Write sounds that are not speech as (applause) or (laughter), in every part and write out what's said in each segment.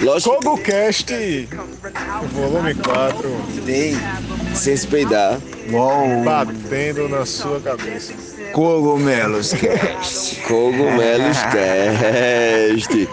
Lógico KogoCast, volume 4, Dei. sem se peidar. Uou. batendo na sua cabeça. Cogumelos Cast. Cogumelos (laughs) Cast.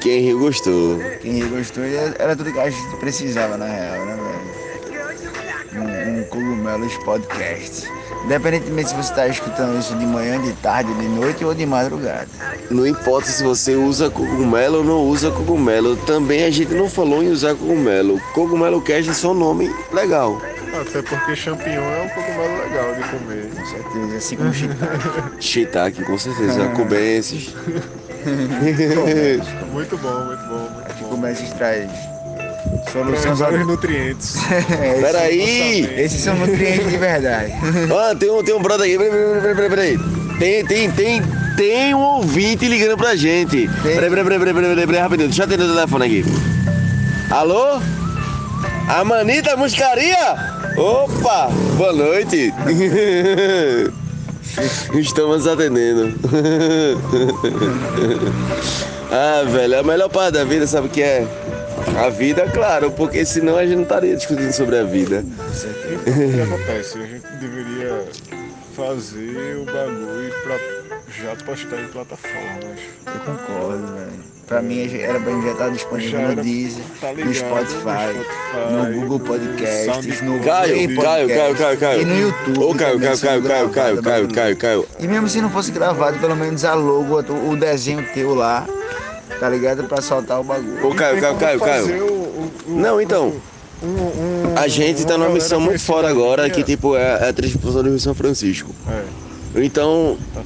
Quem riu gostou. Quem gostou era era tudo que a gente precisava, na real, né, velho? Um, um Cogumelos Podcast. Independentemente se você está escutando isso de manhã, de tarde, de noite ou de madrugada. Não importa se você usa cogumelo ou não usa cogumelo. Também a gente não falou em usar cogumelo. Cogumelo Cast é só um nome legal. Até porque champignon é um cogumelo legal de comer. Com certeza, assim como shiitake. (laughs) Shiitake, com certeza. Cubensis. (laughs) Muito bom, muito bom, muito Aqui bom. começa a traz Traz soluções vários nutrientes. (laughs) É, Peraí! Esses são nutrientes de verdade. (laughs) Ah, tem um, tem um brother aqui. Peraí, peraí, peraí, peraí. Tem, tem, tem, tem um ouvinte ligando pra gente. Peraí, peraí, peraí, peraí, peraí, peraí, rapidinho. Deixa eu atender o telefone aqui. Alô? A Manita Muscaria? Opa! Boa noite. (laughs) Estamos atendendo. ah, velho, a melhor parte da vida, sabe o que é? A vida, claro, porque senão a gente não estaria discutindo sobre a vida. O que acontece? A gente deveria fazer o bagulho pra já postar em plataformas. Eu concordo, velho. Pra mim era pra já estar disponível Já no Deezer, tá no ligado, Spotify, no Spotify, no Google no Podcasts, no Caio, Caio, Caio, Caio, Caio. e no YouTube. Ô, Caio, Caio, Caio, Caio, Caio, Caio. Caio, Caio. E mesmo se não fosse gravado, pelo menos a logo, o desenho teu lá, tá ligado? Pra soltar o bagulho. Ô, Caio, Caio, Caio, Caio. o- o- o- Não, então. um- um- A gente tá uma numa missão muito fora agora, minha- que tipo é a transposição do Rio São Francisco. É, Então, tá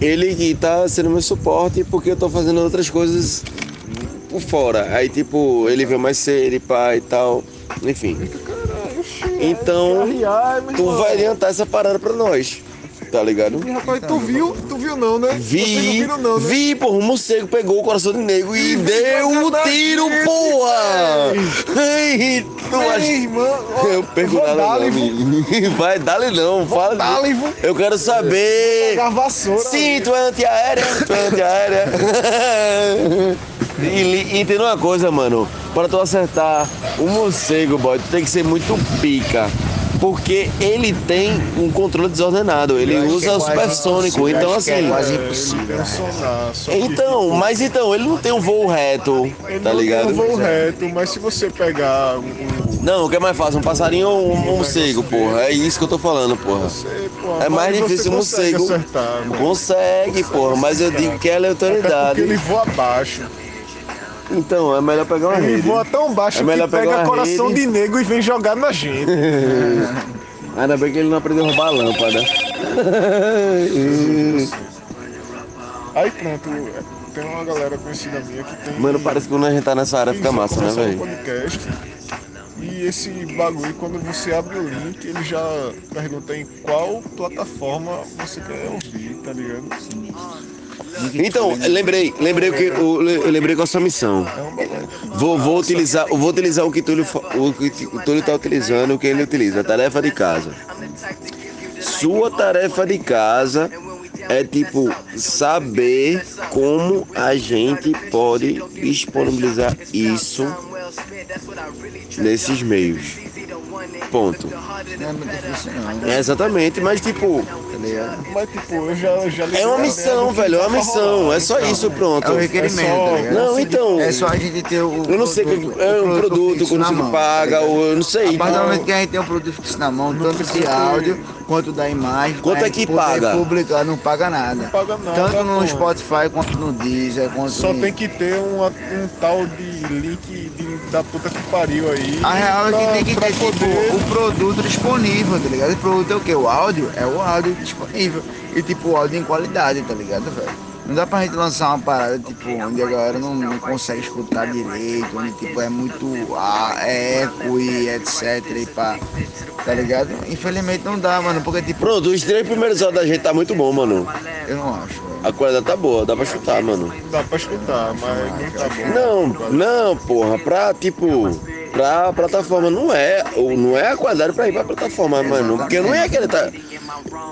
ele que tá sendo meu suporte porque eu tô fazendo outras coisas por fora. Aí, tipo, ele veio mais cedo e pá e tal. Enfim. Então, meu tu vai adiantar essa parada pra nós. Tá ligado? Ih, Rapaz, tu viu? Tu viu não, né? Vi, viram não, né? vi, porra, o morcego pegou o coração de nego e deu o tiro, porra! Ei, tu acha... irmão, ó, Eu perco vou nada não. (laughs) Vai, dá-lhe não, fala. Eu quero saber. pegar vassoura. Sim, tu é antiaérea, tu é antiaérea. (laughs) E, e entenda uma coisa, mano. Para tu acertar o morcego, boy, tu tem que ser muito pica. Porque ele tem um controle desordenado. Ele usa é o supersônico. Então, que é assim. quase É, impossível, um né? Então, mas então, ele não tem um voo reto, ele tá não ligado? tem um voo reto, mas se você pegar um, Não, o que é mais fácil? Um passarinho ou um morcego, porra? É isso que eu tô falando, porra. É mais difícil um consegue morcego. mano. Consegue, porra, mas eu digo que é autoridade. porque ele voa baixo. Então, é melhor pegar uma Ele rede. voa tão baixo É melhor que pega pegar uma coração rede. de nego e vem jogar na gente. (laughs) Ainda bem que ele não aprendeu a roubar a lâmpada. (laughs) Aí pronto, tem uma galera conhecida minha que tem. Mano, parece que quando a gente tá nessa área fica massa, né, velho? podcast. E esse bagulho, quando você abre o link, ele já pergunta em qual plataforma você quer ouvir, tá ligado? Então, lembrei, lembrei o que eu lembrei qual a sua missão. Vou, vou utilizar, vou utilizar o que Túlio, o que o Túlio tá utilizando, o que ele utiliza, a tarefa de casa. Sua tarefa de casa é tipo saber como a gente pode disponibilizar isso nesses meios. Ponto. É É exatamente, mas tipo, ligado? Mas tipo, eu já, já é uma missão, velho, é uma missão, é só isso, pronto. É o requerimento, É só- tá ligado? Não, então, É só a gente ter o. eu não sei, produto- é um o produto, na você paga, tá ou eu não sei. A partir do então- momento que a gente tem um produto fixo na mão, tanto de áudio quanto da imagem, Quanto é que paga? publicar, não paga nada. Não paga nada, Tanto no. Spotify quanto no Deezer, quanto Só em- tem que ter uma- um tal de link de- da puta que pariu aí. A real é que pra- tem que pra ter tipo, o produto disponível, tá ligado? O produto é o quê? O áudio? É o áudio disponível. E tipo, o áudio em qualidade, tá ligado, velho? Não dá pra gente lançar uma parada, tipo, onde a galera não, não consegue escutar direito, onde tipo é muito ah, eco e etc e pá. Tá ligado? Infelizmente não dá, mano, porque tipo, Pronto, os três primeiros áudios da gente tá muito bom, mano. eu não acho. A qualidade tá boa, dá pra chutar, mano. Dá pra escutar, mas não tá bom. Não, não, porra, pra tipo. Pra plataforma. Não é, ou não é a qualidade pra ir pra plataforma, mano. Porque não é aquele. Tá,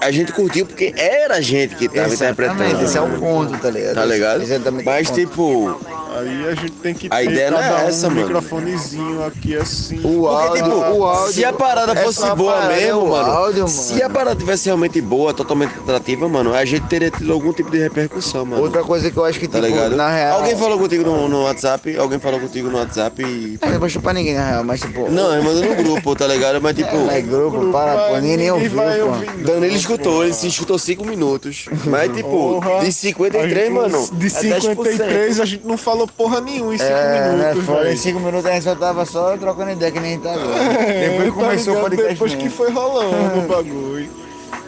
a gente curtiu porque era a gente que tava Exatamente, interpretando. esse é o ponto, tá ligado? Tá ligado? Exatamente o Mas tipo, Aí a gente tem que A ter ideia não é um essa, um mano. microfonezinho aqui assim. O Porque, áudio, tipo, o áudio, se a parada essa fosse boa parada é mesmo, mano, áudio, se mano. a parada tivesse realmente boa, totalmente atrativa, mano, a gente teria tido algum tipo de repercussão, mano. Outra coisa que eu acho que, tá tipo, ligado? na real... Alguém falou contigo no, no WhatsApp, alguém falou contigo no WhatsApp e. É, não vou chupar ninguém, na real, mas tipo... Não, ele mandou no grupo, tá ligado? Mas tipo. É, grupo, para, pô, ninguém nem ouviu, pô. Danilo escutou, ele se escutou 5 minutos. (laughs) Mas tipo, Porra. de A 53, gente- mano. De é 10%. 53 a gente não falou porra nenhuma em 5 É, né, minutos, foda, em velho. 5 minutos a gente só tava só trocando ideia que nem a gente tá agora. (laughs) É, Depois tá começou o ligado? podcast Depois que mesmo. foi rolando o (laughs) bagulho.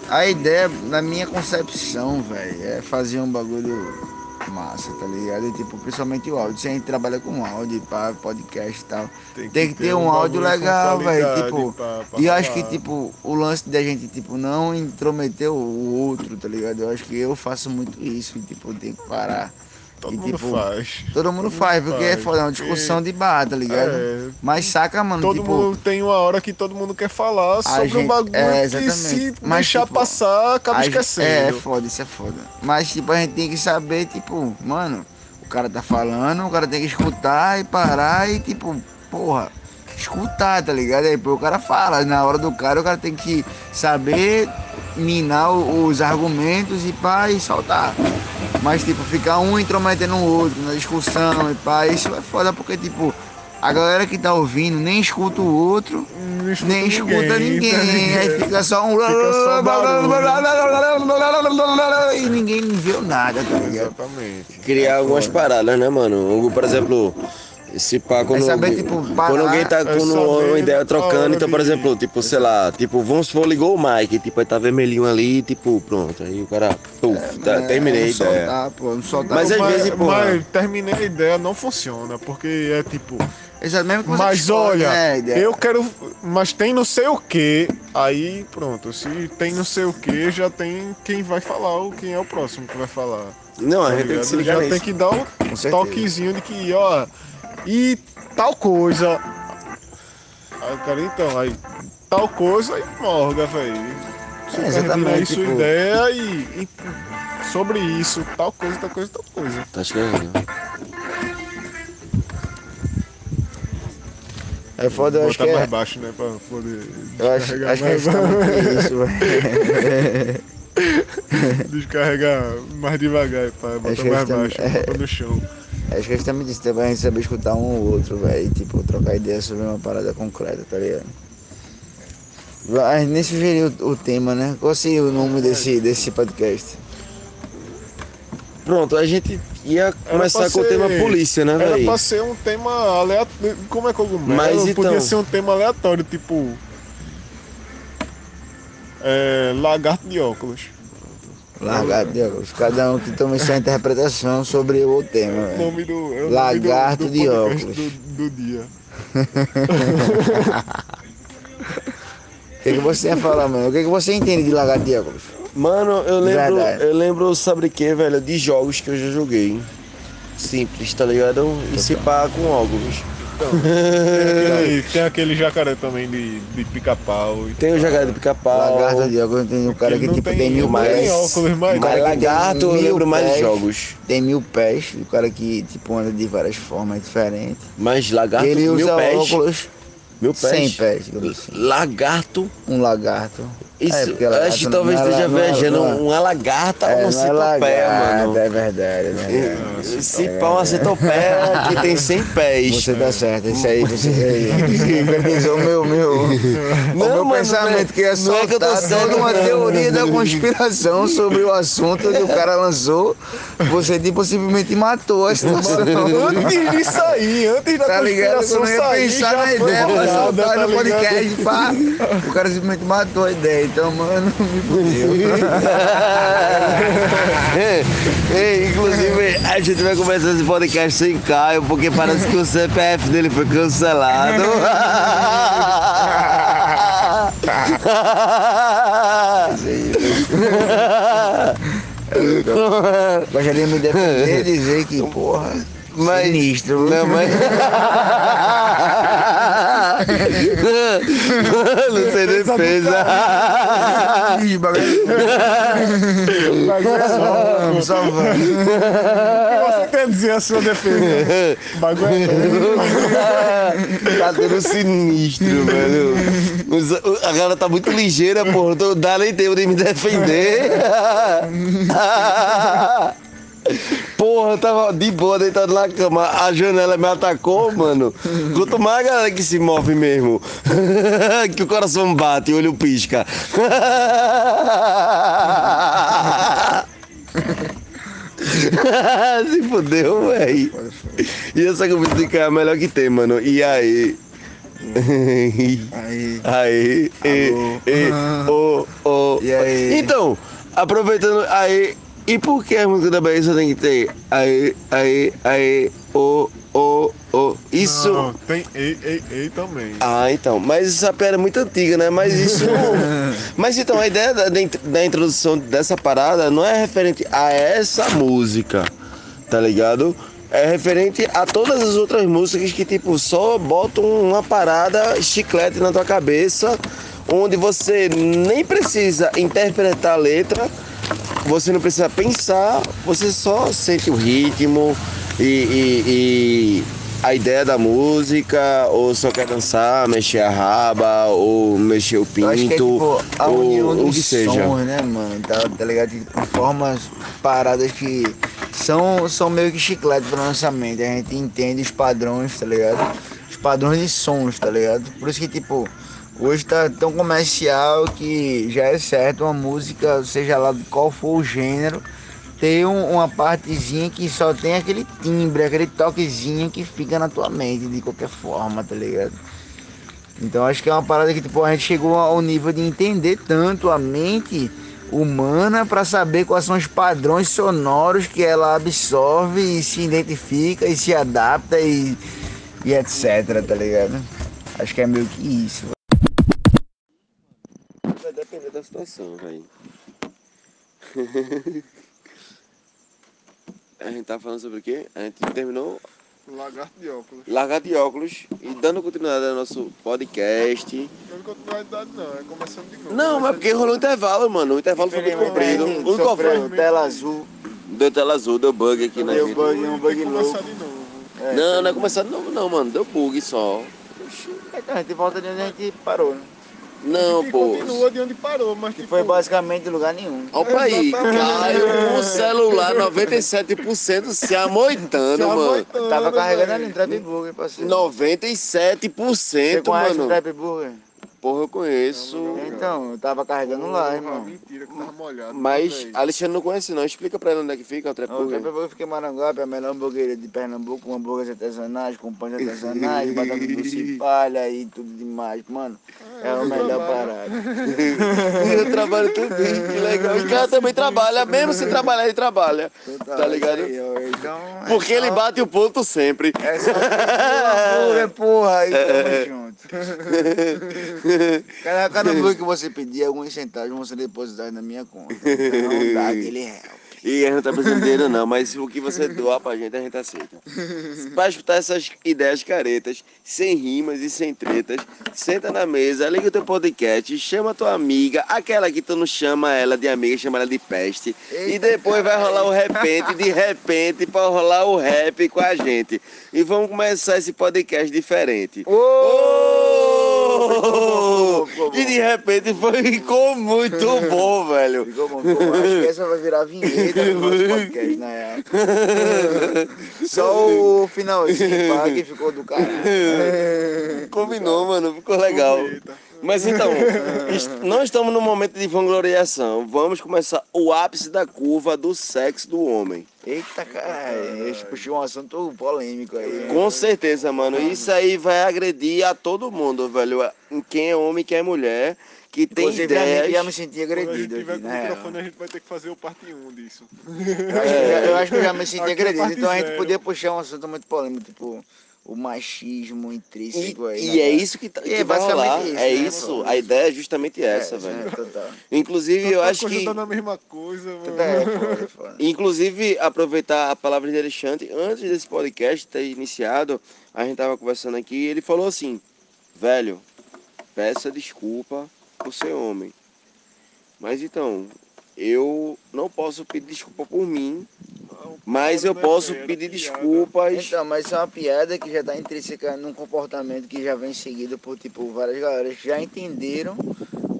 A ideia, na minha concepção, velho, é fazer um bagulho massa, tá ligado? E, tipo, principalmente o áudio. Se a gente trabalha com áudio, pá, podcast e tal. Tem que ter um áudio bagulho com legal, velho, tipo, E eu acho que, tipo, o lance da gente, tipo, não intrometer o outro, tá ligado? Eu acho que eu faço muito isso, e, tipo, tem que parar. Todo e, mundo tipo, faz. Todo mundo faz, porque é faz, foda, é uma discussão de bar, tá ligado? É, Mas saca, mano, todo tipo... mundo tem uma hora que todo mundo quer falar sobre gente- um bagulho é, que se Mas, deixar tipo, passar, acaba esquecendo. É, é foda, isso é foda. Mas, tipo, a gente tem que saber, tipo, mano, o cara tá falando, o cara tem que escutar e parar e, tipo, porra, escutar, tá ligado? Aí, o cara fala, na hora do cara, o cara tem que saber minar os argumentos e pá, e soltar. Mas, tipo, ficar um intrometendo o outro na discussão e pá, isso é foda, porque, tipo, a galera que tá ouvindo nem escuta o outro, escuta nem escuta ninguém. tá ligado? Aí fica só um. Fica só E ninguém viu nada, tá ligado? Exatamente. Criar algumas paradas, né, mano? Por exemplo, esse pá, quando, saber, tipo, parar, quando alguém tá é com uma ideia a trocando, então, por exemplo, tipo, sei lá, tipo, vamos supor, ligou o mic, tipo, aí tá vermelhinho ali, tipo, pronto, aí o cara, puf, tá, É, terminei a não ideia. Soltar, pô, não soltar. Mas às vezes, porra. mas terminei a ideia, não funciona, porque é tipo, Exato, mesmo que você mas olha, né, a ideia. eu quero, mas tem não sei o que, aí pronto, se tem não sei o que, já tem quem vai falar, ou quem é o próximo que vai falar. Não, a tá gente tem que se ligar já nisso. tem que dar certeza. toquezinho de que, ó, e tal coisa. Aí o cara, então, aí tal coisa e morga, velho. Você É, exatamente, aí sua tipo- ideia e, e sobre isso, tal coisa, tal coisa, tal coisa. Tá chegando. É foda, eu acho que Botar é. mais baixo, né, pra poder Eu acho, descarregar acho que é isso, (laughs) velho. descarregar mais devagar, pá, botar que mais tá- baixo, é. bota no chão. Acho que justamente isso, também a gente saber escutar um ou outro, velho. Tipo, trocar ideia sobre uma parada concreta, tá ligado? A gente nem sugeriu o, tema, né? Qual seria o nome desse, desse podcast? Pronto, a gente ia começar pra com o ser- tema polícia, né, Era velho? pra ser um tema aleatório. Como é cogumelo? Mas Podia então- ser um tema aleatório, tipo. É, lagarto de óculos. De óculos. Cada um que tome sua interpretação sobre o tema, O velho. nome do. É o nome do- Lagarto do de óculos. Do, do dia. (laughs) O que, que você ia falar, mano? O que, que você entende de lagarto de óculos? Mano, eu lembro, Verdade. eu lembro, sabe de quê, velho? De jogos que eu já joguei. Simples, tá ligado? E se pá com óculos. (laughs) Tem aquele, tem aquele jacaré também de, de pica-pau. Tem o jacaré de pica-pau. Lagarto de óculos tem um cara que tipo tem- tem mil não tem pés. óculos, Um cara que lagarto eu mil lembro mais pés, jogos. Tem mil pés, o cara que tipo anda de várias formas diferentes. Mas lagarto, ele mil usa pés. óculos Mil pés. sem pés, assim. Lagarto. Um lagarto. Isso, É, lagarto acho que não- talvez não é esteja não é- viajando não é- uma lagarta É, ou um não é centopé, lagarto, mano. é verdade, é verdade. Se pá uma centopéia que tem 100 pés. Você tá certo, isso aí você (laughs) organizou o meu, meu, o Não, meu mano, pensamento que é não é que eu tô certo. toda uma teoria da conspiração sobre o assunto que o cara lançou. Você tipo, simplesmente matou a situação. Antes disso aí, antes da Tá ligado? Eu conspiração não ia sair, pensar na ideia rodada, soltar tá no podcast, pá. O cara simplesmente matou a ideia. Então, mano, (laughs) me fudeu. (laughs) Inclusive, a gente vai começar esse podcast sem Caio, porque parece que o CPF dele foi cancelado. Gostaria de me defender e dizer que, porra, Mas. Sinistro. Não, mas. (laughs) não tem defesa. Ih, bagulho. Vamos, só vamos. O que você quer dizer a sua defesa? Bagulho é (laughs) tá tudo sinistro, velho. A galera tá muito ligeira, porra. Não dá nem tempo de me defender. (laughs) Porra, eu tava de boa deitado na cama. A janela me atacou, mano. Quanto mais a galera que se move mesmo. (laughs) que o coração bate o olho pisca. (laughs) se fudeu, véi. E essa música é a melhor que tem, mano. E aí? (laughs) Aí. Aí, e, e, ô. E aí? Então, aproveitando, aí, e por que a música da Bahia só tem que ter aí, aí, aí, ô, ô, ô? Isso. Não, tem ei, ei, ei também. Ah, então, mas essa piada é muito antiga, né? Mas isso. (laughs) mas então, a ideia da, da introdução dessa parada não é referente a essa música, tá ligado? É referente a todas as outras músicas que, tipo, só botam uma parada chiclete na tua cabeça, onde você nem precisa interpretar a letra, você não precisa pensar, você só sente o ritmo e, e- e a ideia da música, ou só quer dançar, mexer a raba, ou mexer o é pinto, tipo a ou união o dos que seja. sons, né, mano? Tá, tá ligado? Tipo, formas, paradas que são, são meio que chiclete pra nossa mente. A gente entende os padrões, tá ligado? Os padrões de sons, tá ligado? Por isso que, tipo, hoje tá tão comercial que já é certo uma música, seja lá de qual for o gênero, ter um- uma partezinha que só tem aquele timbre, aquele toquezinho que fica na tua mente de qualquer forma, tá ligado? Então acho que é uma parada que tipo, a gente chegou ao nível de entender tanto a mente humana para saber quais são os padrões sonoros que ela absorve e se identifica e se adapta e, e etc, tá ligado? Acho que é meio que isso. Da situação, velho. (laughs) A gente tá falando sobre o quê? A gente terminou Lagarto de óculos. largar de óculos e dando continuidade ao nosso podcast. Não é continuidade não, é começando de novo. Não, mas porque rolou um intervalo, mano. O intervalo foi muito comprido. O sofreu tela azul, Deu tela azul, deu bug aqui na Deu vida. bug. um de novo. É, Não, não é começar de novo não, mano. Deu bug só. Então a gente volta de onde a gente parou, né? Não, pô. continua de onde parou, mas Que tipo, foi basicamente lugar nenhum. Opa aí. Caio, o celular (laughs) 97% se amoitando, se mano. amoitando, Tava carregando velho. ali no Trap Burger, parceiro. 97%, Você conhece o mano. Trap Burger? Porra, eu conheço. Então, eu tava carregando lá, Porra, irmão. Mentira que tava molhado. Mas. Alexandre não conhece não. Explica pra ele onde é que fica o O Burger. Burger fica em Maranguape, a melhor hamburgueria de Pernambuco, com hambúrgueres artesanais, com pães artesanais, (laughs) batata doce e palha e tudo demais. Mano, é o eu melhor trabalho. parado. (laughs) eu trabalho também, que legal. E o cara também trabalha, mesmo sem trabalhar, ele trabalha. Tá ligado? Aí, Então, é Porque ele só- bate o ponto sempre. É só o hambúrguer, porra, e (laughs) É, tamo junto. (laughs) Cada, cada (laughs) hambúrguer que você pedir, alguns centavos vão ser depositados na minha conta. Então, dá aquele real. E a gente não tá dinheiro não, mas o que você doar pra gente, a gente aceita. (laughs) Pra escutar essas ideias caretas, sem rimas e sem tretas, senta na mesa, liga o teu podcast, chama a tua amiga, aquela que tu não chama ela de amiga, chama ela de peste. E Eita, depois vai rolar o repente, de repente, pra rolar o rap com a gente. E vamos começar esse podcast diferente. Ô! Ficou bom, ficou bom. E de repente foi, ficou muito bom, velho. Ficou bom, ficou bom. Acho que essa vai virar vinheta do nosso (laughs) podcast, na real. Só o finalzinho pá, que ficou do caralho. Combinou, mano, ficou legal. Mas então, est- não estamos no momento de vangloriação. Vamos começar o ápice da curva do sexo do homem. Eita, caralho. Esse puxou um assunto polêmico aí. Com certeza, mano. Isso aí vai agredir a todo mundo, velho. Quem é homem, quem é mulher, que tem Inclusive, a gente já me ideias. senti Quando a gente agredido tiver aqui, com na o microfone, a gente vai ter que fazer o parte 1 disso. Eu acho, que eu já- eu acho que eu já me senti Aqui é agredido, parte então a gente zero. podia puxar um assunto muito polêmico, tipo, o machismo E, intrínseco aí. e né, é isso que, tá, que é vai rolar. isso, é né, isso. A ideia é justamente essa, É, velho. é, total. Inclusive, eu acho que. a mesma coisa, mano. É, foda, foda. Inclusive, aproveitar a palavra de Alexandre, antes desse podcast ter iniciado, a gente tava conversando aqui e ele falou assim: velho, peça desculpa por ser homem. Mas então, eu não posso pedir desculpa por mim, mas eu posso pedir desculpas. Então, mas isso é uma piada que já está intrínseca num comportamento que já vem seguido por, tipo, várias galeras que já entenderam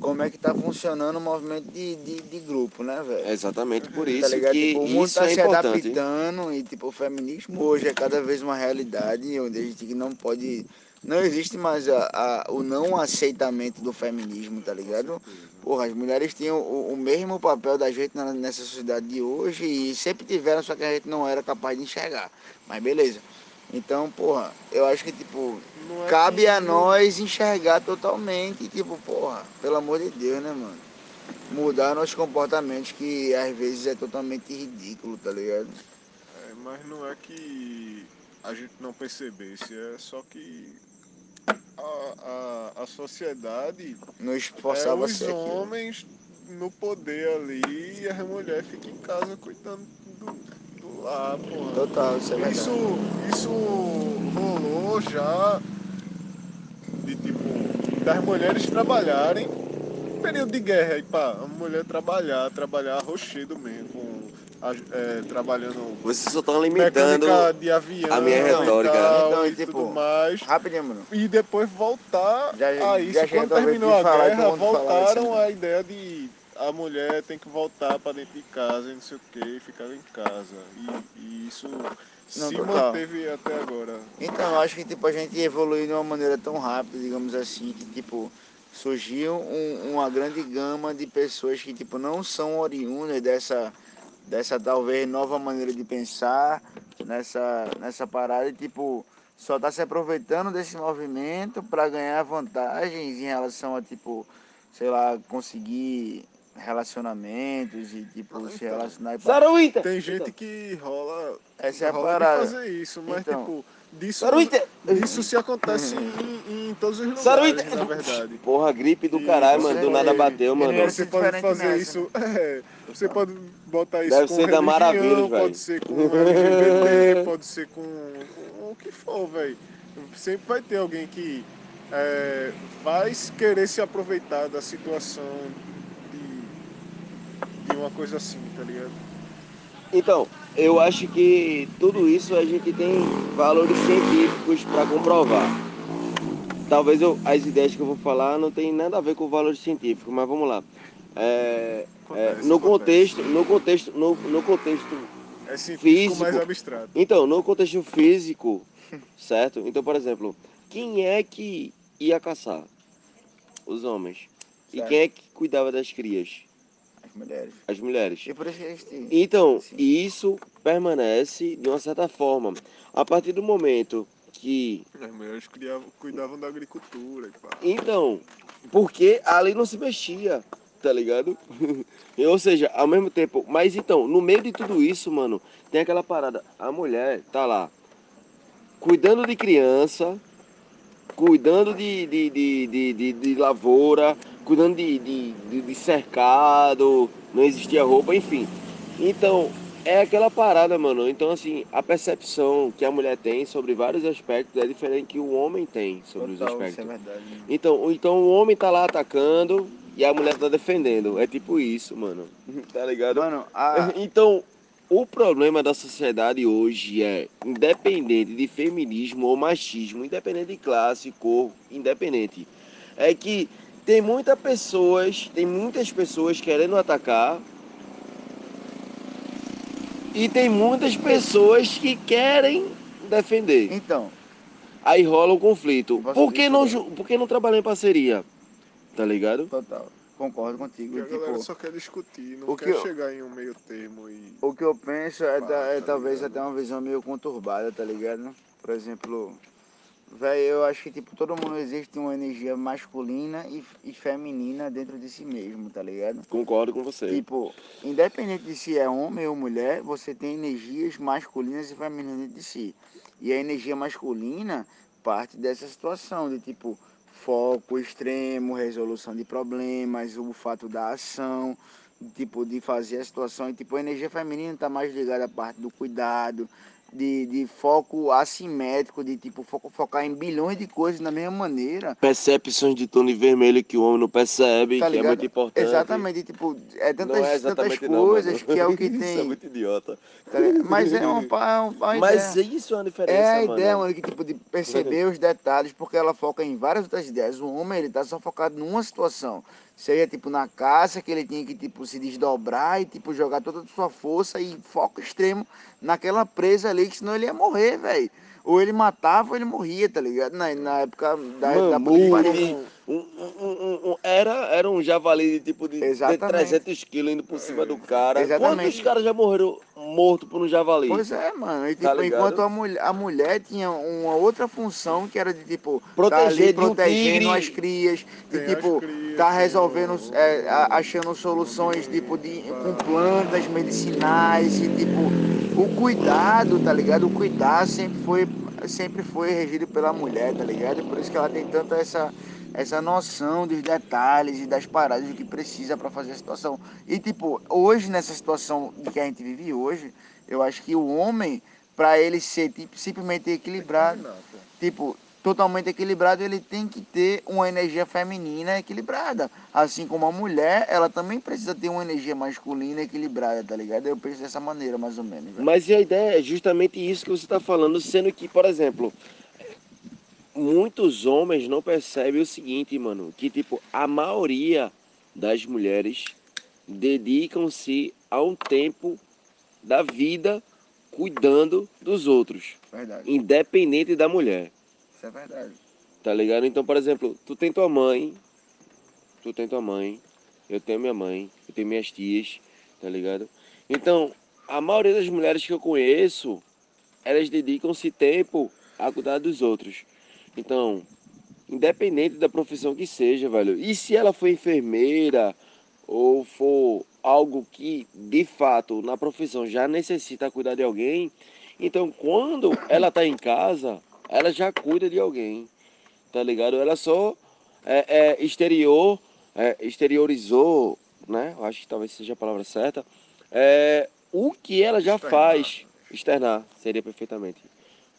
como é que tá funcionando o movimento de, de, de grupo, né, velho? É exatamente por Tá isso ligado? que tipo, o mundo isso tá é se importante. adaptando e tipo, o feminismo hoje é cada vez uma realidade onde a gente não pode. Não existe mais a, a- o não aceitamento do feminismo, tá ligado? Porra, as mulheres tinham o, o mesmo papel da gente na- nessa sociedade de hoje e sempre tiveram, só que a gente não era capaz de enxergar. Mas beleza. Então, porra, eu acho que tipo, é cabe que a não- nós enxergar totalmente, tipo, porra, pelo amor de Deus, né, mano? Mudar nossos comportamentos que às vezes é totalmente ridículo, tá ligado? É, mas não é que a gente não percebesse, é só que a, a, a sociedade Nos é forçava a os ser aquilo. homens no poder ali e a mulher fica em casa cuidando do, do lar, porra. Total, isso é. Isso, isso rolou já de tipo das mulheres trabalharem período de guerra aí pá, a mulher trabalhar, trabalhar rochedo mesmo, é, trabalhando Vocês só estão limitando. mecânica de avião a minha e retórica. tal, Então, e tipo, tudo mais. Rapidinho, mano. E depois voltar Já- a isso. já Quando terminou a falar guerra, voltaram a ideia de a mulher tem que voltar para dentro de casa e não sei o que, e ficar em casa. E, e isso Não, se total. manteve até agora. Então, acho que tipo, a gente evoluiu de uma maneira tão rápida, digamos assim, que tipo, surgiu um- uma grande gama de pessoas que tipo, não são oriundas dessa, dessa talvez nova maneira de pensar, nessa, nessa parada e tipo, só tá se aproveitando desse movimento para ganhar vantagens em relação a tipo, sei lá, conseguir relacionamentos e tipo, Ah, se então. relacionar e. Saruíta! Tem gente que rola, Essa é a parada. fazer isso, mas Então. tipo, disso, disso se acontece em, em todos os lugares, na verdade. Porra, gripe do E caralho, você mano. Do nada pode- bateu, mano. não Você pode fazer nessa. isso, (laughs) é, você pode botar isso Deve com ser da religião, Maravilhas, velho. (laughs) pode ser com LGBT, pode ser com, com o que for, velho. Sempre vai ter alguém que é, vai querer se aproveitar da situação de, de uma coisa assim, tá ligado? Então, eu acho que tudo isso a gente tem valores científicos para comprovar. Talvez eu- as ideias que eu vou falar não tem nada a ver com valores científicos, mas vamos lá. É, é, Acontece, no acontece. contexto, no contexto, no, no contexto É Físico. mais abstrato. Então, no contexto físico, (laughs) certo? Então, por exemplo, quem é que ia caçar? Os homens. E Certo. quem é que cuidava das crias? As mulheres. As mulheres. E por isso que. Então, Sim. isso permanece de uma certa forma. A partir do momento que. As mulheres criavam, cuidavam da agricultura e. Então, porque ali não se mexia, tá ligado? (laughs) Ou seja, ao mesmo tempo. Mas então, no meio de tudo isso, mano, tem aquela parada. A mulher tá lá, cuidando de criança, cuidando de, de, de, de, de- lavoura, cuidando de, de, de- cercado, não existia roupa, enfim. Então, é aquela parada, mano. Então, assim, a percepção que a mulher tem sobre vários aspectos é diferente que o homem tem sobre os Total, isso aspectos. é verdade. Então, então o homem tá lá atacando e a mulher tá defendendo. É tipo isso, mano. (laughs) Tá ligado? Mano, a, (laughs) Então, o problema da sociedade hoje é, independente de feminismo ou machismo, independente de classe, cor, independente, é que tem muitas pessoas, tem muitas pessoas querendo atacar e tem muitas pessoas que querem defender. então, Aí rola o conflito. Posso Por que, não, por que não trabalhar em parceria? Tá ligado? total. Concordo contigo. Porque a galera Tipo, só quer discutir, não o que quer eu- chegar em um meio termo e. o que eu penso é, é tá talvez ligado? até uma visão meio conturbada, tá ligado? Por exemplo, velho, eu acho que tipo, todo mundo existe uma energia masculina e, e feminina dentro de si mesmo, tá ligado? Concordo com você. Tipo, independente de se é homem ou mulher, você tem energias masculinas e femininas dentro de si. E a energia masculina parte dessa situação de tipo foco extremo, resolução de problemas, o fato da ação, tipo de fazer a situação. E tipo a energia feminina está mais ligada à parte do cuidado, de, de foco assimétrico, de tipo fo focar em bilhões de coisas da mesma maneira. Percepções de de vermelho que o homem não percebe, Tá que é muito importante. Exatamente, tipo, é tantas, não é tantas não, coisas mano. que é o que (laughs) Isso é tem. muito idiota. tá? Mas é uma, pa- é uma Mas isso é uma diferença, É a ideia, mano, que tipo, de perceber os detalhes, porque ela foca em várias outras ideias. O homem, ele tá só focado numa situação. Seria, tipo, na caça, que ele tinha que, tipo, se desdobrar e, tipo, jogar toda a sua força e foco extremo naquela presa ali, que senão ele ia morrer, velho. Ou ele matava ou ele morria, tá ligado? Na, na época da, da Mamute, um, um, um, um- era, era um javali de tipo de, de Exatamente. 300 quilos indo por cima do cara. Exatamente. Quantos caras já morreram mortos por um javali? Pois é, mano. E, tipo, Tá ligado? enquanto a mulher, a mulher tinha uma outra função que era de, tipo, Proteger tá ali de protegendo as crias, de, Tem tipo, crias, tá resolvendo, é, achando soluções, tipo, de, com plantas medicinais e, tipo, o cuidado, tá ligado? O cuidar sempre foi, sempre foi regido pela mulher, tá ligado? Por isso que ela tem tanta essa essa noção dos detalhes e das paradas do que precisa para fazer a situação. E tipo, hoje nessa situação que a gente vive hoje, eu acho que o homem, para ele ser tipo, simplesmente equilibrado, pô. tipo, totalmente equilibrado, ele tem que ter uma energia feminina equilibrada. Assim como a mulher, ela também precisa ter uma energia masculina equilibrada, tá ligado? Eu penso dessa maneira, mais ou menos. velho. Mas e a ideia é justamente isso que você está falando, sendo que, por exemplo, muitos homens não percebem o seguinte, mano, que tipo, a maioria das mulheres dedicam-se a um tempo da vida cuidando dos outros, Verdade. independente da mulher, Isso é verdade. tá ligado? Então, por exemplo, tu tem tua mãe, tu tem tua mãe, eu tenho minha mãe, eu tenho minhas tias, tá ligado? Então, a maioria das mulheres que eu conheço, elas dedicam-se tempo a cuidar dos outros. Então, independente da profissão que seja, velho. E se ela for enfermeira ou for algo que de fato na profissão já necessita cuidar de alguém, então quando ela tá em casa, ela já cuida de alguém, tá ligado? Ela só é, é, exterior, é, exteriorizou, né? Eu acho que talvez seja a palavra certa. É, o que ela já Externar. faz, externar, seria perfeitamente.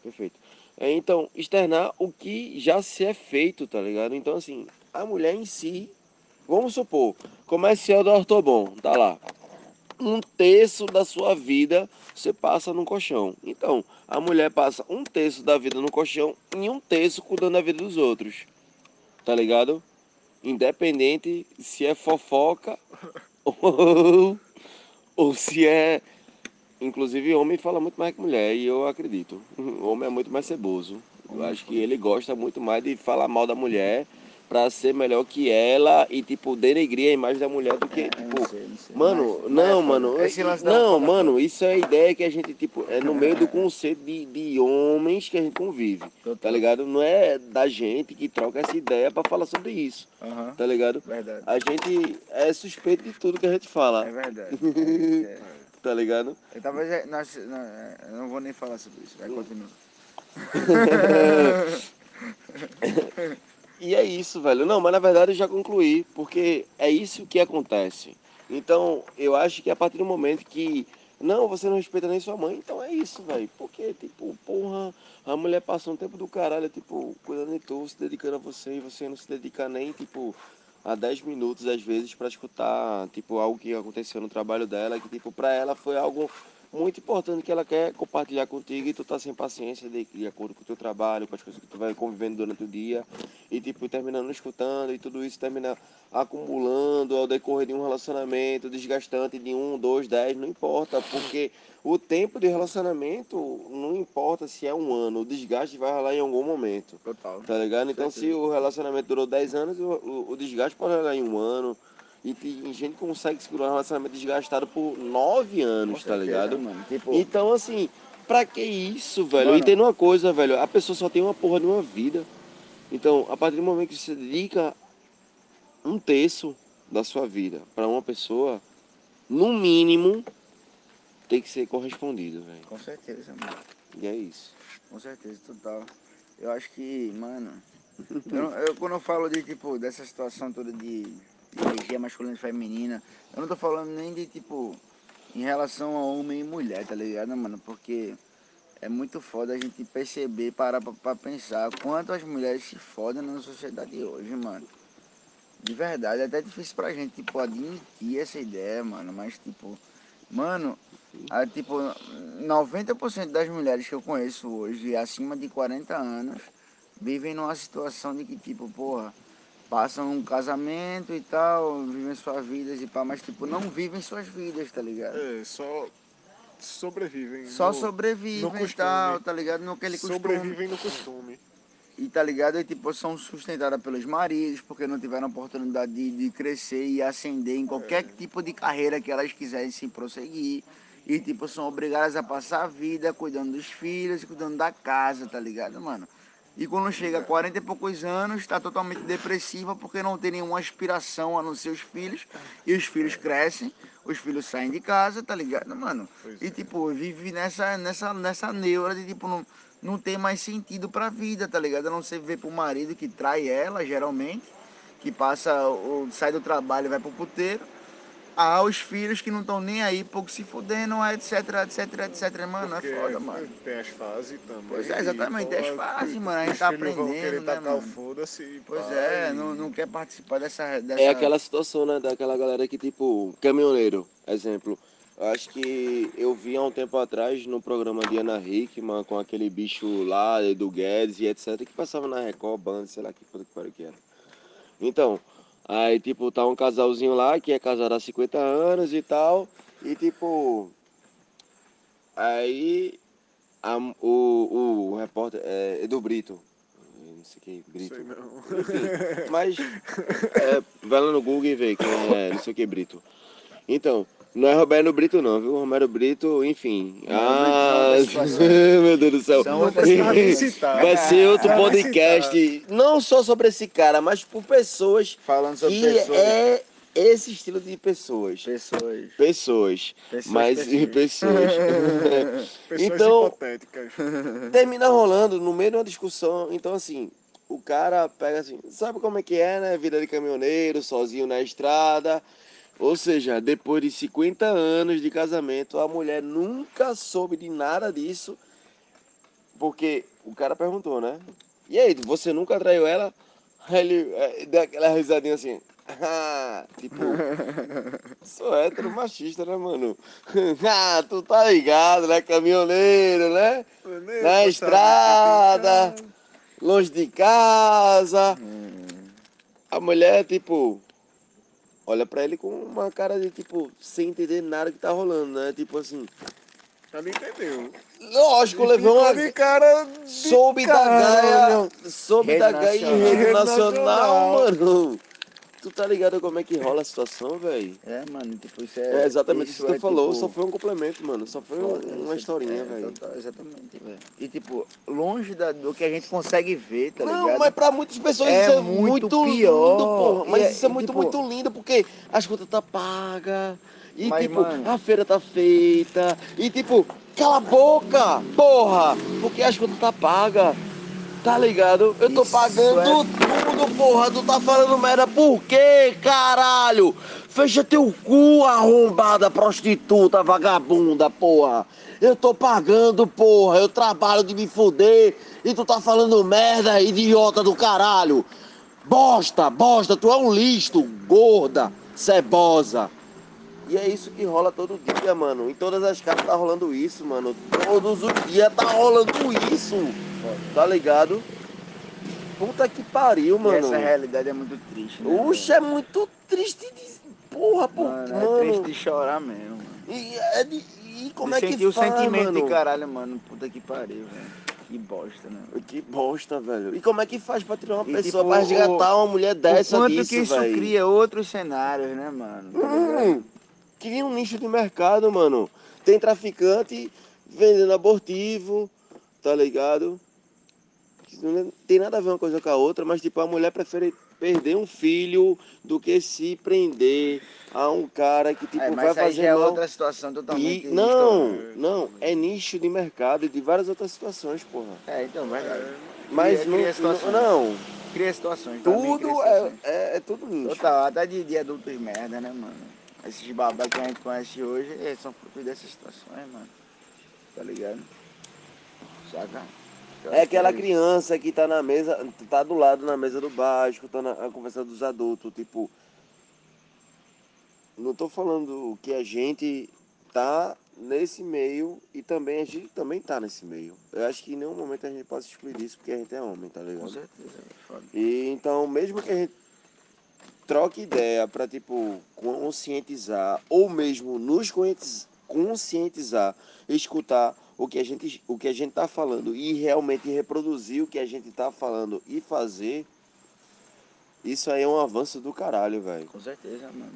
Perfeito. É, então, externar o que já se é feito, tá ligado? Então, assim, a mulher em si, vamos supor, comercial da Ortobon, tá lá. Um terço da sua vida você passa no colchão. Então, a mulher passa um terço da vida no colchão e um terço cuidando da vida dos outros. Tá ligado? Independente se é fofoca (laughs) ou, ou se é. Inclusive, homem fala muito mais que mulher, e eu acredito. O (laughs) homem é muito mais ceboso. Eu acho que ele gosta muito mais de falar mal da mulher pra ser melhor que ela e, tipo, denegrir a imagem da mulher do que, É, tipo. não sei, não sei. Mano, Mas- não, mas, mano. esse lance da Não, fofoca- mano, isso é a ideia que a gente, tipo, é no meio do conceito de, de homens que a gente convive, tá ligado? Não é da gente que troca essa ideia pra falar sobre isso, tá ligado? verdade. A gente é suspeito de tudo que a gente fala, É verdade. (laughs) É, tá ligado? Eu, talvez é- nós, não, é, eu não vou nem falar sobre isso. Vai continuar. (laughs) E é isso, velho. Não, mas na verdade eu já concluí, porque é isso que acontece. Então, eu acho que a partir do momento que não, você não respeita nem sua mãe, então é isso, velho. Porque, tipo, porra, a mulher passa um tempo do caralho, tipo, cuidando de tu, se dedicando a você, e você não se dedica nem, tipo, a 10 minutos, às vezes, pra escutar, tipo, algo que aconteceu no trabalho dela, que, tipo, pra ela foi algo muito importante que ela quer compartilhar contigo e tu tá sem paciência de, de acordo com o teu trabalho, com as coisas que tu vai convivendo durante o dia e tipo terminando escutando e tudo isso termina acumulando ao decorrer de um relacionamento desgastante de um, dois, dez, não importa, porque o tempo de relacionamento não importa se é um ano, o desgaste vai rolar em algum momento, Total. tá ligado? Então se o relacionamento durou 10 anos, o, o, o desgaste pode rolar em um ano. E tem gente que consegue segurar um relacionamento desgastado por nove anos, tá ligado? Mano. Tipo, Então, assim, pra que isso, velho? Mano. E tem uma coisa, velho, a pessoa só tem uma porra de uma vida. Então, a partir do momento que você dedica um terço da sua vida pra uma pessoa, no mínimo, tem que ser correspondido, velho. com certeza, mano. E é isso. Com certeza, total. Eu acho que, mano, (laughs) eu, eu- quando eu falo de, tipo, dessa situação toda de energia masculina e feminina, eu não tô falando nem de, tipo, em relação a homem e mulher, tá ligado, mano? Porque é muito foda a gente perceber, parar pra, pra pensar quanto as mulheres se fodem na sociedade hoje, mano. De verdade, é até difícil pra gente, tipo, admitir essa ideia, mano, mas, tipo, mano, a, tipo, 90% das mulheres que eu conheço hoje, acima de 40 anos, vivem numa situação de que, tipo, porra, passam um casamento e tal, vivem suas vidas e pá, mas, tipo, não vivem suas vidas, tá ligado? É, só sobrevivem. Só no- sobrevivem no e tal, tá ligado? No aquele costume. Sobrevivem no costume. E tá ligado? E tipo, são sustentadas pelos maridos, porque não tiveram oportunidade de, de crescer e ascender em qualquer tipo de carreira que elas quisessem prosseguir. E tipo, são obrigadas a passar a vida cuidando dos filhos e cuidando da casa, tá ligado, mano? E quando chega a 40 e poucos anos, tá totalmente depressiva porque não tem nenhuma aspiração a não ser os filhos. E os filhos crescem, os filhos saem de casa, tá ligado, mano? Pois E é. tipo, vive nessa, nessa, nessa neura de tipo, não, não tem mais sentido pra vida, tá ligado? A não ser ver pro marido que trai ela, geralmente, que passa, sai do trabalho e vai pro puteiro. Há os filhos que não estão nem aí, pouco se fudendo, etc, etc, etc. Mano, Porque é foda, mano. Tem as fases também. Pois é, exatamente, tem as pô, fases, mano, a gente tá aprendendo, né, mano? foda-se. Pois é, e- não, não quer participar dessa, dessa... É aquela situação, né, daquela galera que, tipo, caminhoneiro, exemplo. Eu Acho que eu vi há um tempo atrás no programa de Ana Hickman com aquele bicho lá do Guedes e etc. que passava na Record, Band, sei lá que puta que pariu que era. Então, aí tipo, tá um casalzinho lá que é casado há 50 anos e tal. E tipo. Aí a- o, o repórter é Edu Brito. Não sei que, Brito. Sei não. Enfim, mas é, vai lá no Google e vê quem é não sei o que Brito. Então, não é Roberto Brito não, viu? Romero Brito, enfim. Não, Ah, outras situações. (laughs) meu Deus do céu. Vai ser outro Sabe podcast, não só sobre esse cara, mas por pessoas Falando sobre que pessoas. é esse estilo de pessoas. Pessoas. Pessoas. Pessoas, Mas pessoas. (laughs) pessoas. (laughs) Pessoas Então- hipotéticas. termina rolando no meio de uma discussão. Então, assim, o cara pega assim, sabe como é que é, né? Vida de caminhoneiro, sozinho na estrada. Ou seja, depois de 50 anos de casamento, a mulher nunca soube de nada disso. Porque o cara perguntou, né? E aí, você nunca traiu ela? Aí ele é, deu aquela risadinha assim. "Ah", tipo, (laughs) sou hétero machista, né, mano? (laughs) ah, tu tá ligado, né? Caminhoneiro, né? Na estrada, longe de casa. A mulher, tipo, olha pra ele com uma cara de, tipo, sem entender nada que tá rolando, né? Tipo assim, Ela entendeu. lógico, levou uma... de cara de Soube da gaia, soube Rede da gaia em nacional. rede Rede nacional, nacional. mano. Tu tá ligado como é que rola a situação, velho? É, mano, tipo, isso é. É exatamente isso que tu é, falou, tipo, só foi um complemento, mano. Só foi um- foda, uma isso- historinha, é, velho. Exatamente, velho. E tipo, longe da- do que a gente consegue ver, tá Não, ligado? mas pra muitas pessoas É isso é muito muito, pior. lindo, porra. Mas E é- isso é e, muito, tipo- muito lindo, porque as contas tá paga. E Mas, tipo, mano- a feira tá feita. E tipo, cala a boca, porra! Porque as contas tá paga. Tá ligado? Eu tô Isso pagando é- porra. Tu tá falando merda por quê, caralho? Fecha teu cu, arrombada, prostituta, vagabunda, porra. Eu tô pagando, porra. Eu trabalho de me fuder. E tu tá falando merda, idiota do caralho. Bosta, bosta, tu é um lixo, gorda, cebosa. E é isso que rola todo dia, mano. Em todas as casas tá rolando isso, mano. Todos os dias tá rolando isso. Tá ligado? Puta que pariu, E mano. essa realidade é muito triste. Né, Uxa, é muito triste de. Porra, pô, mano, mano. é triste de chorar mesmo, mano. E, é de- e como de é que sentir o faz, sentimento mano? de caralho, mano. Puta que pariu, velho. Que bosta, né? Que bosta, velho. E como é que faz pra tirar uma E, pessoa tipo, pra resgatar uma mulher dessa o quanto disso, que isso velho? cria outros cenários, né, mano? Tá? Hum, cria um nicho de mercado, mano. Tem traficante vendendo abortivo, tá ligado? Não tem nada a ver uma coisa com a outra, mas tipo, a mulher prefere perder um filho do que se prender a um cara que tipo É, vai mas fazer é mal. outra situação totalmente. E, não, não, é nicho de mercado e de várias outras situações, porra. É, então, verdade. Mas Cria- não, cria situações. não, Cria situações. mim, cria tudo é, situações. é, é tudo nicho. Total, até de, de adultos merda, né, mano? Esses babá que a gente conhece hoje são frutos dessas situações, mano. Tá ligado? Saca? É aquela isso. criança que tá na mesa, tá do lado na mesa do bar, escutando a a conversa dos adultos, tipo. Não tô falando que a gente tá nesse meio e também a gente também tá nesse meio. Eu acho que em nenhum momento a gente pode excluir isso porque a gente é homem, tá Com ligado? certeza, é. E então, mesmo que a gente troque ideia pra, tipo, conscientizar ou mesmo nos conscientiz- conscientizar, escutar o que a gente o que a gente tá falando e realmente reproduzir o que a gente tá falando e fazer, isso aí é um avanço do caralho, velho. Com certeza, mano.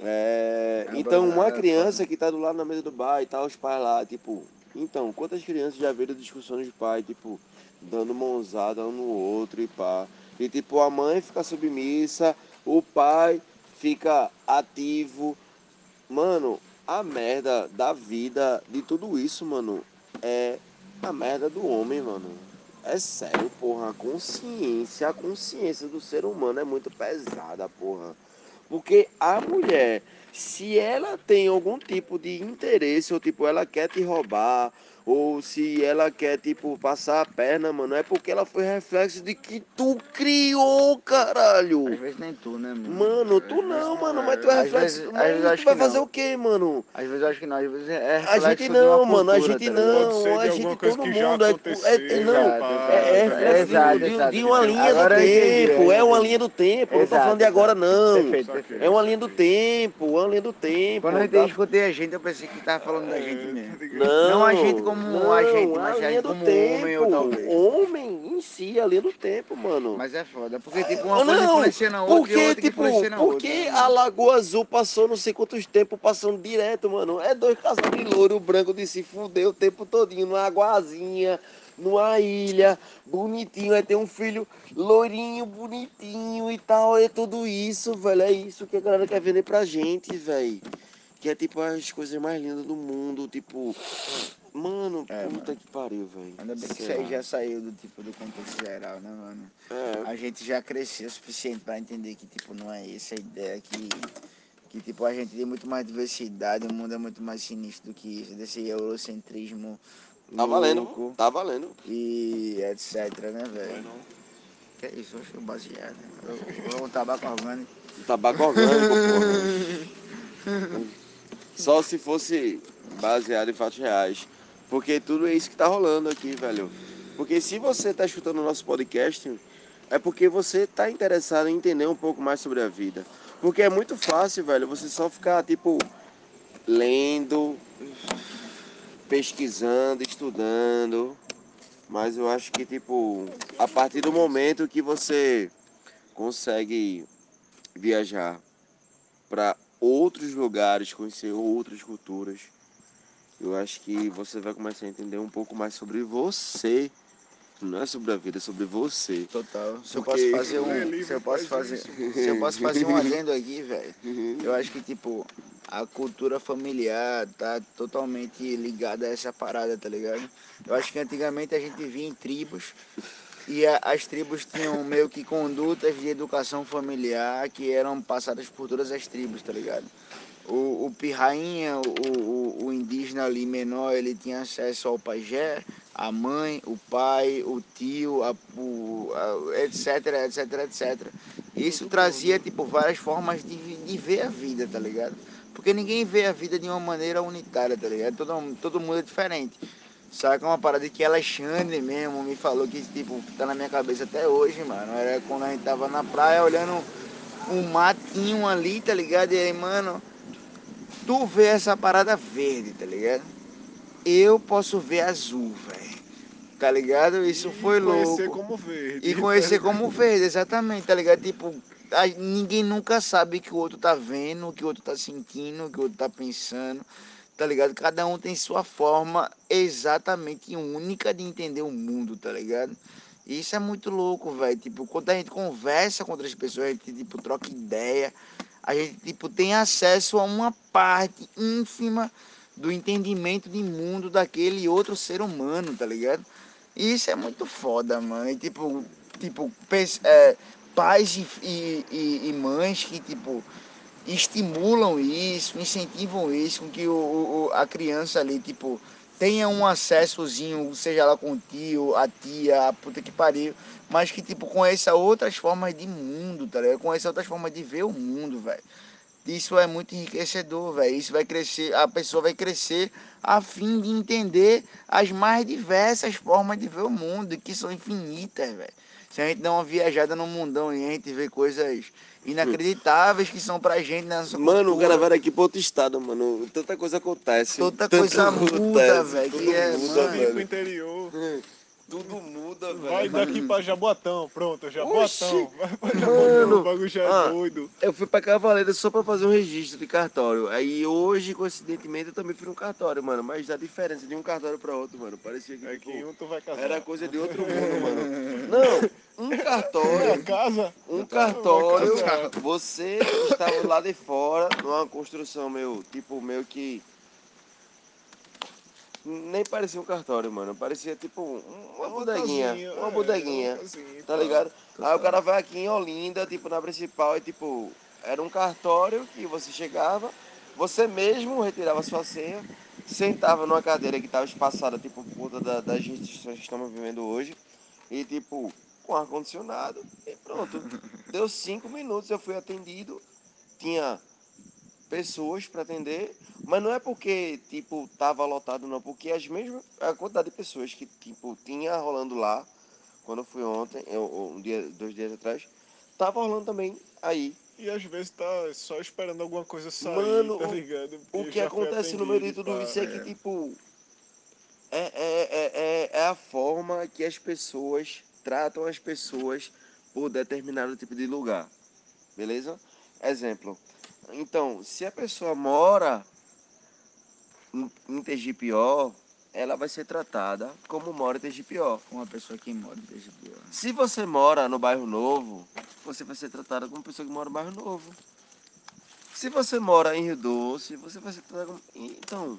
É, É então, uma criança que tá do lado na mesa do bar e tá os pais lá, tipo, então, quantas crianças já viram discussões de pai, tipo, dando mãozada um no outro e pá. E tipo, a mãe fica submissa, o pai fica ativo. Mano, a merda da vida, de tudo isso, mano, é a merda do homem, mano. É sério, porra. A consciência, a consciência do ser humano é muito pesada, porra. Porque a mulher, se ela tem algum tipo de interesse, ou tipo, ela quer te roubar, ou se ela quer, tipo, passar a perna, mano, é porque ela foi reflexo de que tu criou, caralho. Às vezes nem tu, né, mano? Mano, tu não, mano, mas tu é reflexo. vezes- mas às vezes eu tu vai que fazer não. o quê, mano? Às vezes eu acho que não, às vezes é A reflexo gente de uma não, mano, a gente tá não, a gente, todo que já mundo, é, é, não, Exato, é, é exato, reflexo exato, de, exato. de uma linha Agora do tempo, é uma linha do tempo, não tô Exato, falando de agora exato. não. Perfeito, perfeito. É uma linha do tempo, é uma linha do tempo. Quando eu tá? escutei a gente, eu pensei que tava falando da É, gente tá mesmo. ligado? Não, Não a gente como não, a gente, mas a linha gente do como tempo, homem ou talvez. Homem em si, a linha do tempo, mano. Mas é foda, porque tipo, uma coisa não, influencia na outra porque, e outra tipo, influencia na porque outra. a Lagoa Azul passou não sei quantos tempos passando direto, mano. É dois casais de louro branco de se fuder o tempo todinho, numa aguazinha, numa ilha, bonitinho. Aí tem um filho loirinho, bonitinho e tal. É tudo isso, velho. É isso que a galera quer vender pra gente, velho. Que é tipo as coisas mais lindas do mundo, tipo. Mano, É, puta que pariu, velho. Ainda bem que Sei isso aí já saiu do tipo do contexto geral, né, mano? É, A gente já cresceu o suficiente pra entender que tipo não é essa a ideia que que tipo a gente tem muito mais diversidade, o mundo é muito mais sinistro do que isso, desse eurocentrismo tá valendo, louco tá valendo. e etc, né, velho? Que é isso, eu acho baseado. Eu vou um tabaco orgânico. Tabaco orgânico, porra. (laughs) Só se fosse baseado em fatos reais. Porque tudo é isso que tá rolando aqui, velho. Porque se você tá escutando o nosso podcast, é porque você tá interessado em entender um pouco mais sobre a vida. Porque é muito fácil, velho, você só ficar, tipo, lendo, pesquisando, estudando. Mas eu acho que, tipo, a partir do momento que você consegue viajar para outros lugares, conhecer outras culturas, eu acho que você vai começar a entender um pouco mais sobre você. Não é sobre a vida, é sobre você. Total. Se eu posso fazer é um. livre, Se eu posso faz fazer. isso. Se eu posso fazer um adendo aqui, velho. Eu acho que, tipo, a cultura familiar tá totalmente ligada a essa parada, tá ligado? Eu acho que antigamente a gente via em tribos e a- as tribos tinham meio que condutas de educação familiar que eram passadas por todas as tribos, tá ligado? O, o pirrainha, o, o, o indígena ali menor, ele tinha acesso ao pajé, a mãe, o pai, o tio, a, o, a- etc, etc, etc. Isso trazia, tipo, várias formas de, de ver a vida, tá ligado? Porque ninguém vê a vida de uma maneira unitária, tá ligado? Todo, todo mundo é diferente. Saca uma parada que Alexandre mesmo me falou que, tipo, tá na minha cabeça até hoje, mano. Era quando a gente tava na praia olhando um matinho ali, tá ligado? E aí, mano, tu vê essa parada verde, tá ligado? Eu posso ver azul, velho. Tá ligado? Isso foi Conhecer louco. como verde. E conhecer como verde, exatamente, tá ligado? Tipo, ninguém nunca sabe o que o outro tá vendo, o que o outro tá sentindo, o que o outro tá pensando, tá ligado? Cada um tem sua forma exatamente única de entender o mundo, tá ligado? E isso é muito louco, velho. Tipo, quando a gente conversa com outras pessoas, a gente, tipo, troca ideia, a gente, tipo, tem acesso a uma parte ínfima do entendimento de mundo daquele outro ser humano, tá ligado? E isso é muito foda, mano. E, tipo, tipo, é, pais e, e, e- mães que, tipo, estimulam isso, incentivam isso, com que o- o- a criança ali, tipo, tenha um acessozinho, seja lá com o tio, a tia, a puta que pariu, mas que, tipo, conheça outras formas de mundo, tá ligado? Conheça outras formas de ver o mundo, velho. Isso é muito enriquecedor, velho. Isso vai crescer, a pessoa vai crescer a fim de entender as mais diversas formas de ver o mundo, que são infinitas, velho. Se a gente dá uma viajada no mundão e a gente vê coisas inacreditáveis que são pra gente na nossa Mano, o cultura. cara vai daqui pra outro estado, mano. Tanta coisa acontece. Tanta Tanta coisa muda, velho, que é, muda, mano. Pro interior. Tudo muda, Vai velho. daqui pra Jaboatão, pronto, Jaboatão. Vai pra Mano, Jaboatão, o bagulho já é ah, doido. Eu fui pra Cavaleira só pra fazer um registro de cartório. Aí hoje, coincidentemente, eu também fui num cartório, mano. Mas dá diferença de um cartório pra outro, mano. Parecia que, É tipo, que um tu vai casar. era coisa de outro (laughs) mundo, mano. Não, um É, cartório. casa. Um cartório, vai você estava lá de fora, numa construção meu, tipo, meio que. Nem parecia um cartório, mano. Parecia tipo um- uma bodeguinha. Uma é, bodeguinha. uma Tá ligado? Aí o cara vai aqui em Olinda, tipo, na principal, e tipo, era um cartório que você chegava, você mesmo retirava sua senha, sentava numa cadeira que estava espaçada, tipo, conta da- das restrições que estamos vivendo hoje, e tipo, com ar-condicionado, e pronto. (laughs) Deu cinco minutos, eu fui atendido, tinha pessoas para atender, mas não é porque, tipo, tava lotado, não, porque as mesmas, a quantidade de pessoas que, tipo, tinha rolando lá, quando eu fui ontem, eu, um dia, dois dias atrás, tava rolando também aí. E às vezes tá só esperando alguma coisa sair, Mano, tá o- ligado? O Porque que já foi acontece no meio de tudo isso é que, tipo, é, é, é, é, é a forma que as pessoas tratam as pessoas por determinado tipo de lugar. Beleza? Exemplo. Então, se a pessoa mora em, em Tegipió, ela vai ser tratada como mora em Tegipió. Uma pessoa que mora desde boa. Se você mora no bairro novo, você vai ser tratada como pessoa que mora no bairro novo. Se você mora em Rio Doce, você vai ser tratada como. Então,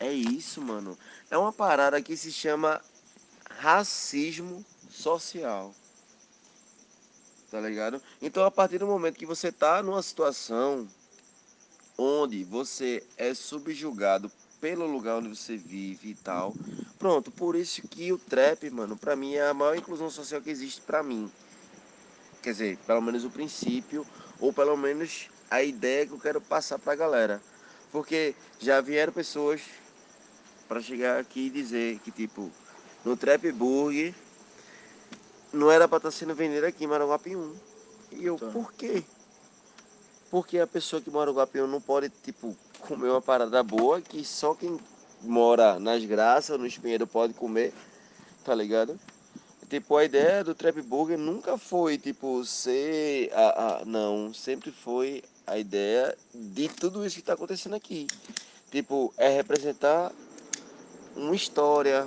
é isso, mano. É uma parada que se chama racismo social. Tá ligado? Então, a partir do momento que você tá numa situação onde você é subjugado pelo lugar onde você vive e tal, Pronto, por isso que o trap, mano, pra mim é a maior inclusão social que existe pra mim. Quer dizer, pelo menos o princípio, ou pelo menos a ideia que eu quero passar pra galera. Porque já vieram pessoas pra chegar aqui e dizer que, tipo, no Trap Burger não era pra estar sendo vendido aqui, mas era Guapium. E eu, Tá. por quê? Porque a pessoa que mora no Guapium não pode, tipo, comer uma parada boa que só quem mora nas graças, no espinheiro pode comer, tá ligado? Tipo, a ideia do Trap Burger nunca foi, tipo, ser. A, a, não, sempre foi a ideia de tudo isso que tá acontecendo aqui. Tipo, é representar uma história,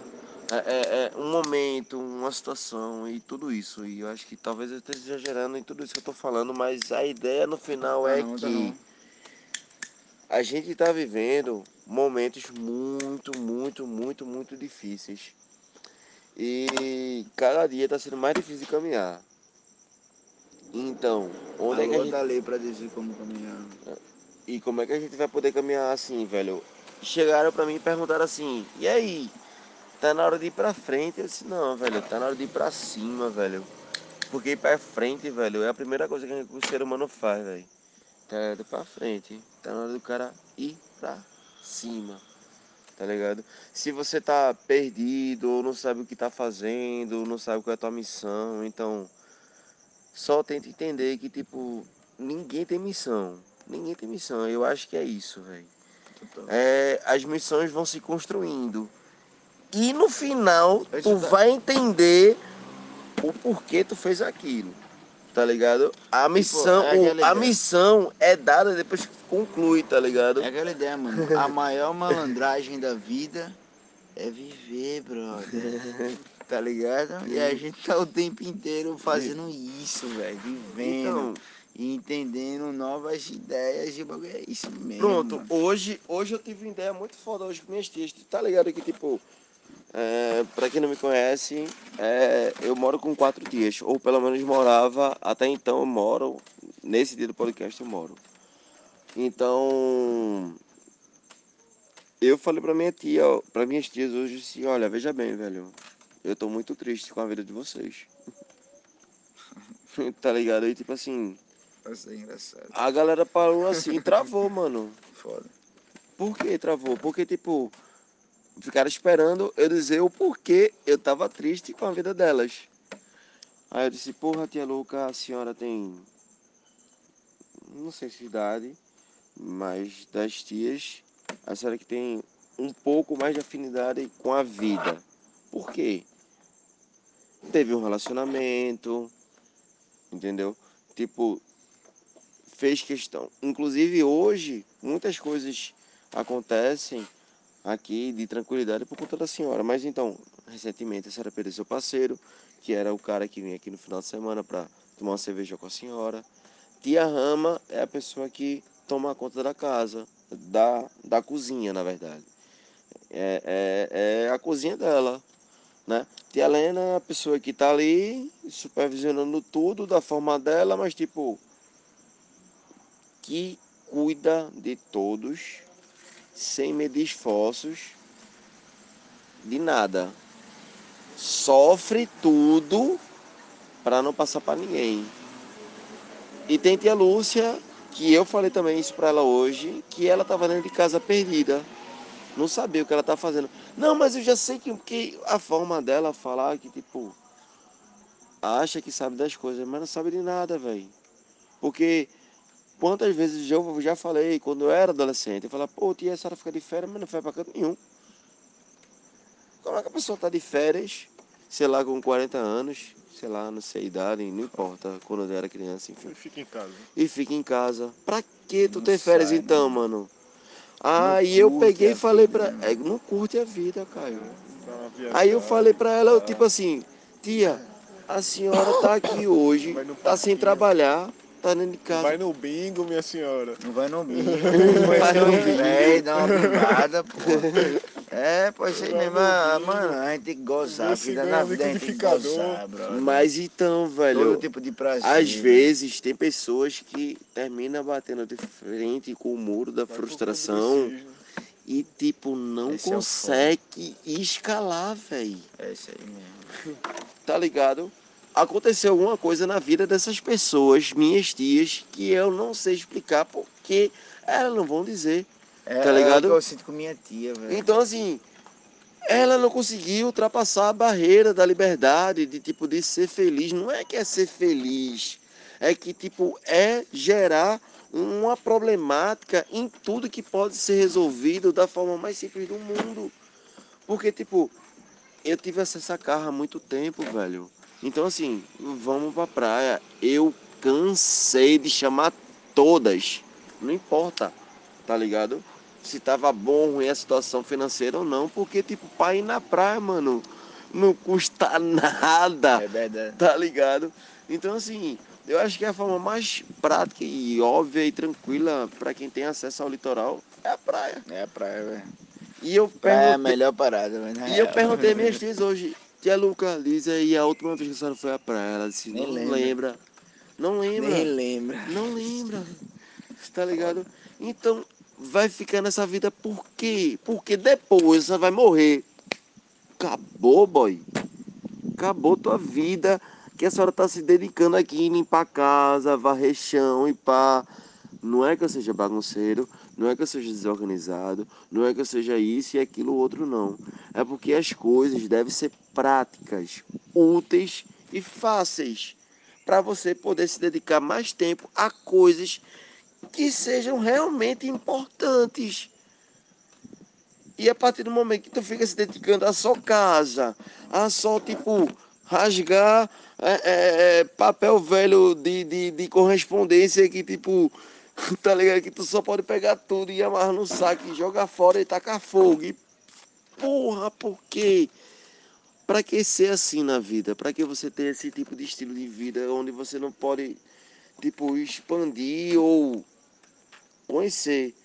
é, é- é um momento, uma situação e tudo isso. E eu acho que talvez eu esteja exagerando em tudo isso que eu tô falando, mas a ideia no final é Não, tá que a gente está vivendo momentos muito, muito, muito, muito difíceis. E cada dia está sendo mais difícil de caminhar. Então, onde é que a gente... da lei pra dizer como caminhar. E como é que a gente vai poder caminhar assim, velho? Chegaram pra mim e perguntaram assim, e aí? Tá na hora de ir pra frente? Eu disse, não, velho, tá na hora de ir pra cima, velho. Porque ir pra frente, velho, é a primeira coisa que o ser humano faz, velho. Tá na hora de ir pra frente. Tá na hora do cara ir pra cima. Tá ligado? Se você tá perdido, ou não sabe o que tá fazendo, ou não sabe qual é a tua missão, então só tenta entender que, tipo, ninguém tem missão. Ninguém tem missão. Eu acho que é isso, velho. É, as missões vão se construindo. E no final, tu vai entender o porquê tu fez aquilo. Tá ligado? A missão, é o- aquela a missão é dada depois que conclui, tá ligado? É aquela ideia, mano. A maior malandragem da vida é viver, brother. (laughs) Tá ligado? E a gente tá o tempo inteiro fazendo isso, velho. Vivendo. Então, E entendendo novas ideias de bagulho. É isso mesmo. pronto, hoje, hoje eu tive uma ideia muito foda hoje com minhas tias. Tá ligado que, tipo, é, pra quem não me conhece, é, eu moro com quatro tias. Ou pelo menos morava, até então eu moro. Nesse dia do podcast eu moro. Então, eu falei pra minha tia, ó, pra minhas tias hoje assim, olha, veja bem, velho. Eu tô muito triste com a vida de vocês. (laughs) tá ligado? E tipo assim, a galera parou assim travou, mano. Foda. Por que travou? Porque, tipo, ficaram esperando eu dizer o porquê eu tava triste com a vida delas. Aí eu disse, porra, tia Luca, a senhora tem. Não sei se idade, mas das tias, a senhora que tem um pouco mais de afinidade com a vida. Por quê? Teve um relacionamento, entendeu? Tipo, fez questão. Inclusive hoje, muitas coisas acontecem aqui de tranquilidade por conta da senhora. Mas então, recentemente a senhora perdeu seu parceiro, que era o cara que vinha aqui no final de semana para tomar uma cerveja com a senhora. Tia Rama é a pessoa que toma conta da casa, da, da cozinha, na verdade. É, é, é a cozinha dela, né? Tia Helena é a pessoa que tá ali supervisionando tudo da forma dela, mas tipo que cuida de todos sem medir esforços de nada. Sofre tudo para não passar para ninguém. E tem tia Lúcia, que eu falei também isso para ela hoje, que ela estava dentro de casa perdida. Não sabia o que ela tá fazendo. Não, mas eu já sei que, que a forma dela falar que, tipo, acha que sabe das coisas, mas não sabe de nada, velho. Porque quantas vezes eu já falei, quando eu era adolescente, eu falava, pô, tia, a senhora fica de férias, mas não foi pra canto nenhum. Como é que a pessoa tá de férias, sei lá, com 40 anos, sei lá, não sei a idade, não importa, quando eu era criança, enfim. Fica em casa. E fica em casa. Pra que tu Não ter férias sai, então, não. mano? Aí eu curte peguei e falei vida, pra. né? É, não curte a vida, Caio. Aí eu falei pra ela, eu, tipo assim, tia, a senhora tá aqui hoje, tá sem trabalhar, tá dentro de casa. Vai no bingo, minha senhora. Não vai no bingo, (laughs) Vai vai no bingo. velho, dá uma bimbada, pô. É, pode ser Vai mesmo. ah, bingo. Mano, a gente tem que gozar. A Esse vida na vida a gente tem que gozar, brother. Mas então, velho, Todo tipo de prazer. às né? vezes tem pessoas que terminam batendo de frente com o muro da Vai frustração e, tipo, não Esse é consegue escalar, velho. É isso aí mesmo. tá ligado? Aconteceu alguma coisa na vida dessas pessoas, minhas tias, que eu não sei explicar porque elas não vão dizer. É, Tá é ligado? que eu sinto com minha tia, velho. Então, assim, ela não conseguiu ultrapassar a barreira da liberdade, de tipo, de ser feliz. Não é que é ser feliz, é que, tipo, é gerar uma problemática em tudo que pode ser resolvido da forma mais simples do mundo. Porque, tipo, eu tive acesso a carro há muito tempo, velho. Então, assim, vamos pra praia. Eu cansei de chamar todas. Não importa, tá ligado? Se tava bom ou ruim a situação financeira ou não. Porque, tipo, pra ir na praia, mano, não custa (laughs) nada É verdade. tá ligado? Então, assim, eu acho que a forma mais prática e óbvia e tranquila para quem tem acesso ao litoral é a praia. É a praia, velho. E eu Praia é a perguntei, melhor parada, velho. e eu perguntei minhas (laughs) tias hoje, tia Luca, Lisa, e a última vez que a senhora foi à praia? Ela disse, Nem não lembra. lembra. Não lembra. Nem lembra. Não lembra. Tá ligado? Então, vai ficar nessa vida por quê? Porque depois você vai morrer. Acabou, boy. Acabou tua vida. Que a senhora tá se dedicando aqui em limpar a casa, varrer chão e pá. Não é que eu seja bagunceiro, não é que eu seja desorganizado, não é que eu seja isso e aquilo outro, não. É porque as coisas devem ser práticas, úteis e fáceis para você poder se dedicar mais tempo a coisas que sejam realmente importantes. E a partir do momento que tu fica se dedicando a só casa, a só tipo rasgar é, é, é, papel velho de, de, de correspondência que tipo, (laughs) tá ligado? Que tu só pode pegar tudo e amarrar no saco e jogar fora e tacar fogo. E porra, por quê? pra que ser assim na vida? Pra que você ter esse tipo de estilo de vida onde você não pode, tipo, expandir ou conhecer?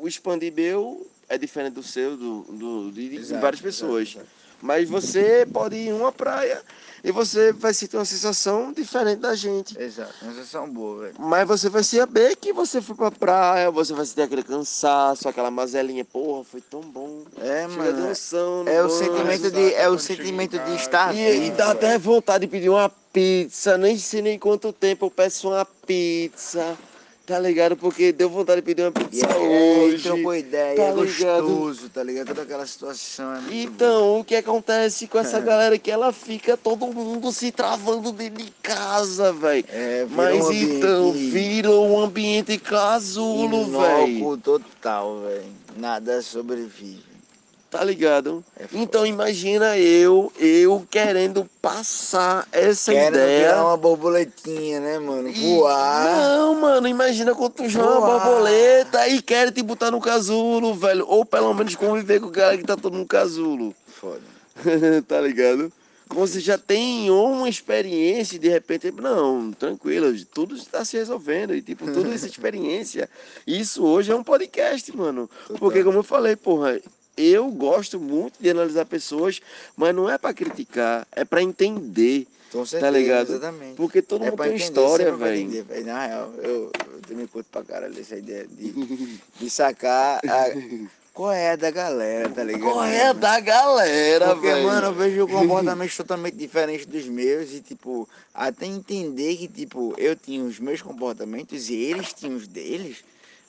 O expandir meu é diferente do seu, do, do, de, de Exato, várias exato, pessoas. exato. Mas você pode ir em uma praia e você vai sentir uma sensação diferente da gente. Exato, uma sensação boa, velho. Mas você vai saber que você foi pra praia, você vai sentir aquele cansaço, aquela mazelinha, porra, foi tão bom. É, Chega mano. sono É o sentimento de, é o sentimento de estar E, e dá até vontade de pedir uma pizza, nem sei nem quanto tempo eu peço uma pizza, tá ligado? Porque deu vontade de pedir uma pizza e hoje. trocou ideia, tá é ligado? gostoso, tá ligado? Toda aquela situação é Então, o que acontece com essa É. galera é que ela fica todo mundo se travando dentro de casa, velho. É, Mas um então, ambiente virou um ambiente casulo, velho. total, velho. Nada sobrevive. Tá ligado? É. Então imagina eu, eu querendo passar essa Querendo ideia. virar uma borboletinha, né, mano? E- Voar. Não, mano, imagina quando tu joga uma borboleta e quer te botar no casulo, velho. Ou pelo menos conviver com o cara que tá todo no casulo. Foda. (laughs) tá ligado? Como você já tem uma experiência e de repente, não, tranquilo, tudo está se resolvendo. E tipo, toda essa (laughs) experiência. Isso hoje é um podcast, mano. Porque como eu falei, porra, eu gosto muito de analisar pessoas, mas não é pra criticar, é pra entender. Com certeza, ligado? Exatamente. Porque todo É mundo tem entender, história, velho. velho. Na real, eu, eu também curto pra caralho essa ideia de, (laughs) de sacar a, qual é a da galera, tá ligado? Qual é a da galera, Porque, velho? mano, eu vejo comportamentos (laughs) totalmente diferentes dos meus e, tipo, até entender que, tipo, eu tinha os meus comportamentos e eles tinham os deles.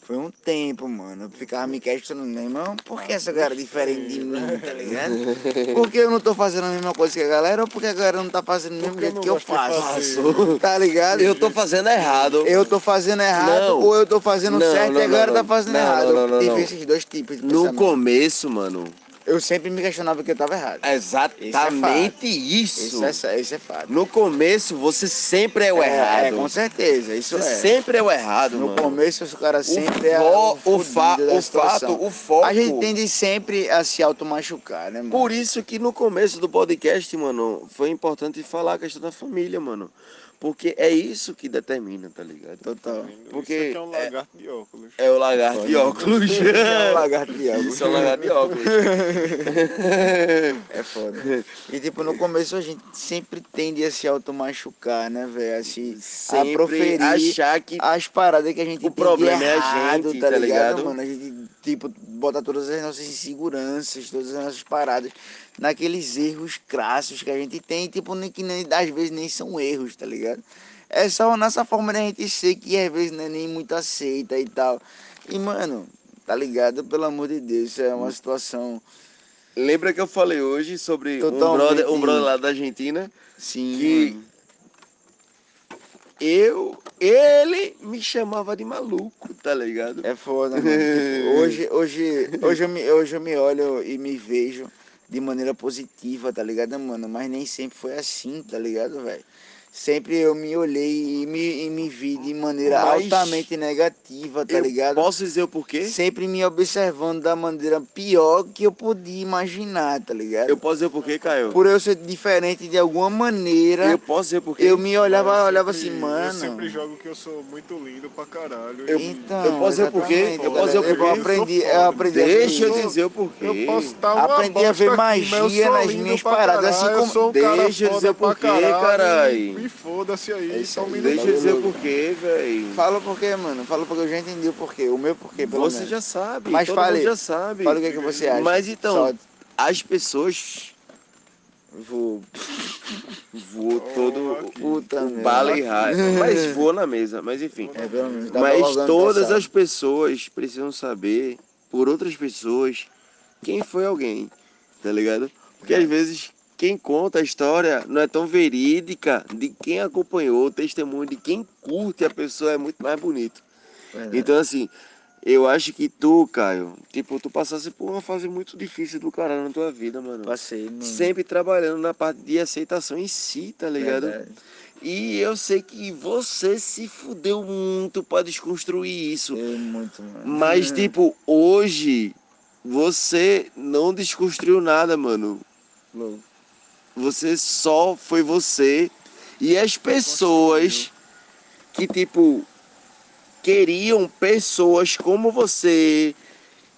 Foi um tempo, mano. Eu ficava me questionando, meu irmão, por que essa galera é diferente de mim, tá ligado? (laughs) Por que eu não tô fazendo a mesma coisa que a galera ou porque a galera não tá fazendo do mesmo jeito que eu faço? (laughs) Tá ligado? Eu tô fazendo errado. Eu tô fazendo errado Não. ou eu tô fazendo Não, certo não, e a galera não, tá fazendo não, errado. não, não, não, Tive esses dois tipos de No pensamento. começo, mano. Eu sempre me questionava que eu tava errado. Exatamente isso. Isso é, fa- isso é fato. No começo, você sempre é o É, errado. É, com certeza, isso Você é. sempre é o errado, No mano. começo, o cara sempre o, é o, o, fa- fato, o foco. A gente tende sempre a se automachucar, né, mano? Por isso que no começo do podcast, mano, foi importante falar a questão da família, mano. Porque é isso que determina, tá ligado? Total. Porque Isso aqui é um é- lagarto de óculos. É o lagarto de óculos. É um (laughs) lagarto de óculos. Isso é o lagarto de óculos. É foda. E tipo, no começo a gente sempre tende a se automachucar, né, velho? A se a Sempre proferir achar que as paradas que a gente O problema é a gente, tá, tá ligado, ligado? mano? A gente, tipo, bota todas as nossas inseguranças, todas as nossas paradas naqueles erros crassos que a gente tem, tipo, nem que nem, às vezes nem são erros, tá ligado? É só a nossa forma de a gente ser que às vezes não é nem muito aceita e tal. E, mano, tá ligado? Pelo amor de Deus, isso é uma situação, Lembra que eu falei hoje sobre um brother, um brother lá da Argentina? sim, Que-. Eu, ele me chamava de maluco, tá ligado? É foda, mano. (laughs) Hoje, hoje, hoje, eu me, hoje eu me olho e me vejo de maneira positiva, tá ligado, mano? Mas nem sempre foi assim, tá ligado, velho? Sempre eu me olhei e me, e me vi de maneira Mas altamente negativa, tá eu ligado? posso dizer o porquê? Sempre me observando da maneira pior que eu podia imaginar, tá ligado? Eu posso dizer o porquê, Caio? Por eu ser diferente de alguma maneira, Eu eu, posso dizer o porquê? me olhava, Eu olhava sempre- assim, mano. Eu sempre jogo que eu sou muito lindo pra caralho. Eu- Então, eu posso dizer por quê? exatamente, Eu posso dizer galera. por quê? Eu aprendi, eu aprendi a Deixa eu dizer o porquê. Eu posso estar uma Aprendi a ver aqui, eu magia sou nas minhas paradas, assim caralho, como- Eu sou um cara Deixa eu dizer pra por quê, caralho, (laughs) foda-se aí, É isso só um. Deixa eu dizer o porquê, velho. Fala por quê, mano? Fala porque eu já entendi o porquê. O meu porquê, pelo Você menos. já sabe, Mas todo fale- mundo já sabe. Fala o que, é que você acha. Mas então, Só as pessoas voam, voam todo aqui. o, Puta o bala e raio, (laughs) mas voa na mesa, mas enfim. É, pelo menos. Mas todas as pessoas precisam saber, por outras pessoas, quem foi alguém, tá ligado? Porque às vezes quem conta a história não é tão verídica de quem acompanhou, o testemunho de quem curte a pessoa é muito mais bonito. Verdade. Então assim, eu acho que tu, Caio, tipo, tu passasse por uma fase muito difícil do caralho na tua vida, mano. Passei, mano. Sempre trabalhando na parte de aceitação em si, tá ligado? Verdade. E eu sei que você se fudeu muito pra desconstruir isso. Eu muito, mano. Mas, tipo, hoje você não desconstruiu nada, mano. Louco. Você só foi você e as pessoas que, tipo, queriam pessoas como você,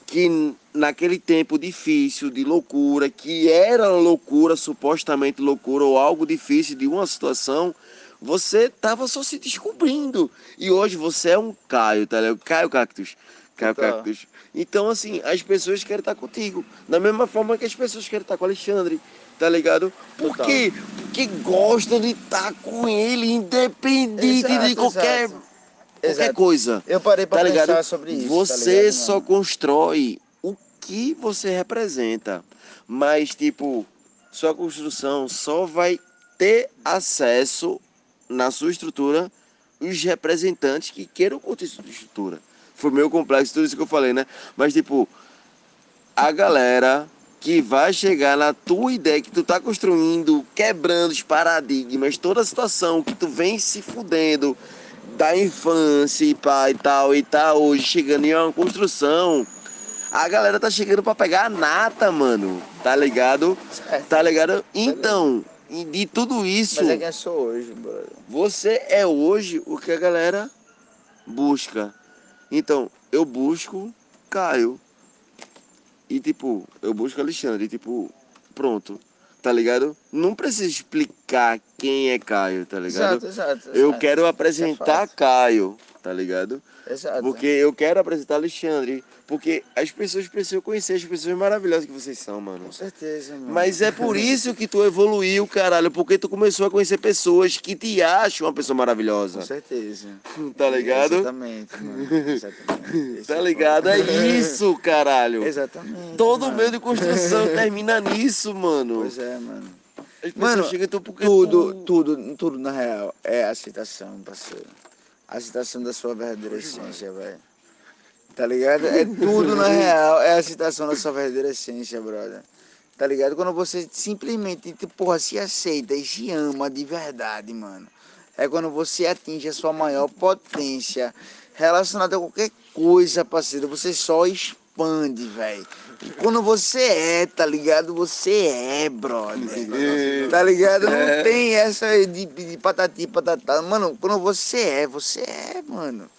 que naquele tempo difícil de loucura, que era loucura, supostamente loucura, ou algo difícil de uma situação, você estava só se descobrindo. E hoje você é um Caio, tá ligado? Caio Cactus. Caio Tá. Cactus. Então, assim, as pessoas querem estar contigo. Da mesma forma que as pessoas querem estar com o Alexandre. Tá ligado? Por Total. quê? Porque gostam de estar com ele, independente de Exato, qualquer, exato. qualquer Exato. coisa. Eu parei pra Tá pensar ligado? sobre isso. tá Você ligado, só constrói o que você representa. Mas, tipo, sua construção só vai ter acesso na sua estrutura os representantes que queiram curtir sua estrutura. Foi meio complexo tudo isso que eu falei, né? Mas, tipo, a galera que vai chegar na tua ideia que tu tá construindo, quebrando os paradigmas, toda a situação que tu vem se fudendo da infância e pá e tal e tá hoje chegando em uma construção. A galera tá chegando pra pegar a nata, mano. Tá ligado? Tá ligado? Então, de tudo isso, Mas é sou hoje, brother. você é hoje o que a galera busca. Então, eu busco Caio. E tipo, eu busco Alexandre. E tipo, pronto. Tá ligado? Não precisa explicar quem é Caio, tá ligado? Exato, exato. Eu exato. quero apresentar fato. Caio, tá ligado? Exato. Porque eu quero apresentar Alexandre. Porque as pessoas precisam conhecer as pessoas maravilhosas que vocês são, mano. Com certeza, mano. Mas é por (laughs) isso que tu evoluiu, caralho. Porque tu começou a conhecer pessoas que te acham uma pessoa Com maravilhosa. certeza. (laughs) Tá ligado? Exatamente, mano. Exatamente. (laughs) Esse Tá ligado? É isso, caralho. Exatamente. Todo mano. meio de construção termina nisso, mano. Pois é, mano. As Mano, chegam Tudo, tu- tudo, tudo na real é aceitação, parceiro. Aceitação da sua verdadeira essência, velho. Tá ligado? É (laughs) tudo na real, é a aceitação da sua verdadeira essência, brother. Tá ligado? Quando você simplesmente, tipo, porra, se aceita e se ama de verdade, mano. É quando você atinge a sua maior potência relacionada a qualquer coisa, parceiro. Você só expande, velho. E Quando você é, tá ligado? Você é, brother. Tá ligado? Não É. tem essa de, de patati patatá. Mano, quando você é, você é, mano.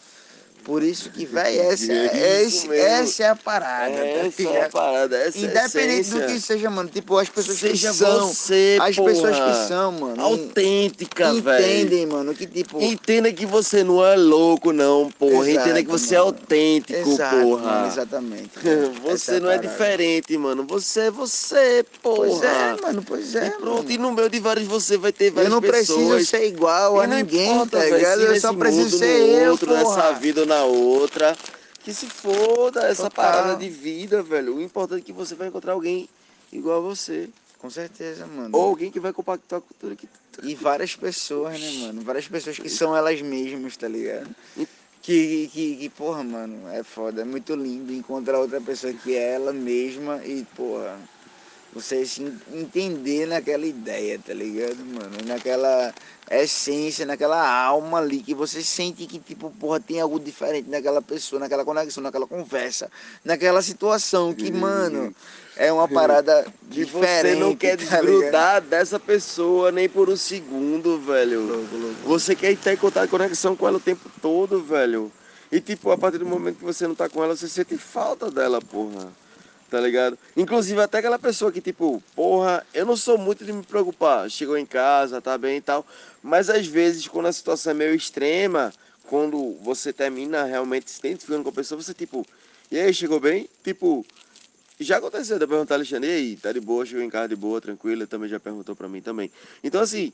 Por isso que, velho, (laughs) essa, É é, mesmo. essa é a parada. tá Essa é a parada, essa é a Independente do essência. que seja, mano. Tipo, as pessoas Seja que são. você, As porra. pessoas que são, mano. Autêntica, velho. Entendem, mano, que tipo. Entenda que você não é louco, não, porra. Exato, Entenda que você é mano. autêntico, Exato, porra. mano, exatamente. (laughs) Essa Você a não é diferente, mano. Você é você, porra. Pois é, mano, pois é. e pronto, mano. e no meio de vários você vai ter Eu várias não preciso pessoas. ser igual a E não ninguém, importa, tá ligado? Eu só preciso mundo, ser eu, outro, nessa porra. vida na outra. Que se foda essa Total. parada de vida, velho. O importante é que você vai encontrar alguém igual a você. Com certeza, mano. Ou alguém que vai compactar com tudo que E várias pessoas, né, mano? Várias pessoas que são elas mesmas, tá ligado? Que, que, que, porra, mano, é foda. É muito lindo encontrar outra pessoa que é ela mesma e, porra, você se en- entender naquela ideia, tá ligado, mano? Naquela essência, naquela alma ali que você sente que, tipo, porra, tem algo diferente naquela pessoa, naquela conexão, naquela conversa, naquela situação que, mano, é uma parada (laughs) Que diferente. você não quer tá desgrudar dessa pessoa nem por um segundo, velho. Louco, louco. Você quer estar em contato, conexão com ela o tempo todo, velho. E tipo, a partir do momento que você não tá com ela, você sente falta dela, porra. Tá ligado? Inclusive até aquela pessoa que, tipo, porra, eu não sou muito de me preocupar. Chegou em casa, tá bem e tal. Mas às vezes, quando a situação é meio extrema, quando você termina realmente se identificando com a pessoa, você tipo, e aí, chegou bem? Tipo, já aconteceu de eu perguntar Alexandre, e aí, tá de boa, chegou em casa de boa, tranquilo, ele também já perguntou pra mim também. Então assim,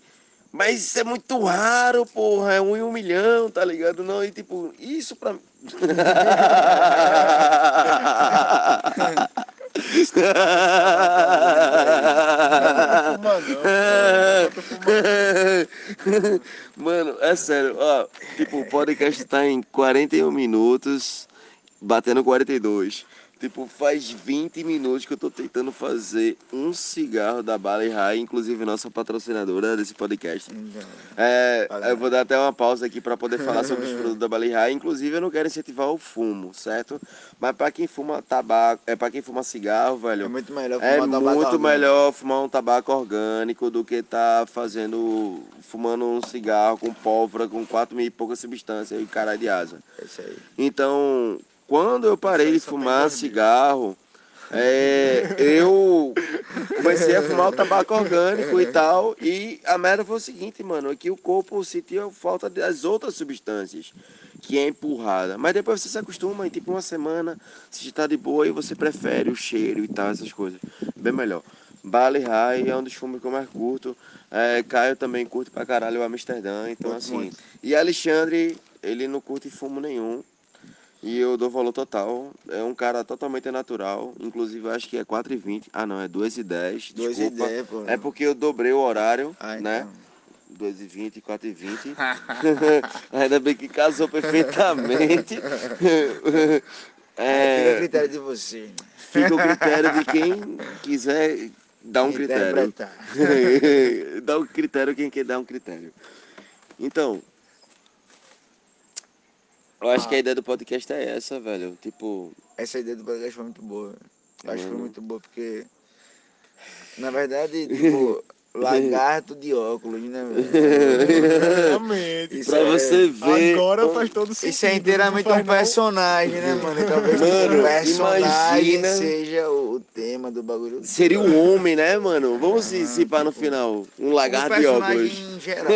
mas isso é muito raro, porra, é um em um milhão, tá ligado? Não, e tipo, isso pra mim. Mano, é sério, ó, tipo, o podcast tá em 41 minutos, batendo 42. Tipo, faz 20 minutos que eu tô tentando fazer um cigarro da Bali High, inclusive nossa patrocinadora desse podcast. Então, É, eu vou dar até uma pausa aqui para poder falar sobre os produtos da Bali High. Inclusive, eu não quero incentivar o fumo, certo? Mas para quem fuma tabaco, é para quem fuma cigarro, é velho, muito melhor é fumar tabaco muito melhor fumar um tabaco orgânico do que tá fazendo, fumando um cigarro com pólvora, com quatro mil e poucas substâncias e caralho de asa. É isso aí. Então, quando eu parei de fumar cigarro, é, eu comecei a fumar o tabaco orgânico e (laughs) tal. E a merda foi o seguinte, mano, é que o corpo sentia falta das outras substâncias que é empurrada. Mas depois você se acostuma, em tipo uma semana, se está de boa e você prefere o cheiro e tal, essas coisas. Bem melhor. Bali High é um dos fumes que eu mais curto. É, Caio também curte pra caralho o Amsterdã. Então, Curto assim. muito. E Alexandre, ele não curte fumo nenhum. E eu dou valor total. É um cara totalmente natural. Inclusive, eu acho que é 4h20. Ah, não, é 2h10. Duas Desculpa. ideias, pô. É porque eu dobrei o horário, Ah, né? então. 2h20, (laughs) 4h20. (laughs) Ainda bem que casou perfeitamente. (laughs) É, fica é, critério de você. fica o critério de quem quiser dar um critério. Dá um critério quem quer dar um critério. Então, eu acho Ah. que a ideia do podcast é essa, velho. Tipo, Essa ideia do podcast foi muito boa. Eu acho que foi Mano. muito boa, porque. Na verdade, tipo, (laughs) lagarto de óculos, né. Isso pra é- você ver. Agora faz todo sentido. Isso é não inteiramente um não? personagem, né, mano? E talvez Mano, o personagem imagina- seja o, o tema do bagulho. Seria um homem, né, mano? Vamos se Ah, cipar no tipo, final. Um um lagarto de personagem óculos. em geral.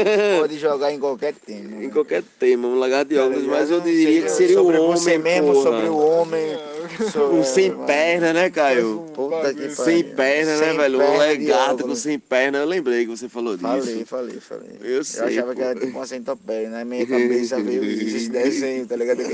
Pode jogar em qualquer tema. (laughs) Em né? qualquer tema, um lagarto de Tá óculos, mas eu diria que seria sobre um homem você mesmo, porra. sobre o homem. Sobre- Um sem mano. perna, né, Caio? Puta que Sem perna, né, Sem velho? Um perna de legado com sem perna. Eu lembrei que você falou disso. Falei, falei, falei. Eu sei, achava que pô. era tipo uma centopeia, na minha cabeça veio esse desenho, tá ligado? (laughs)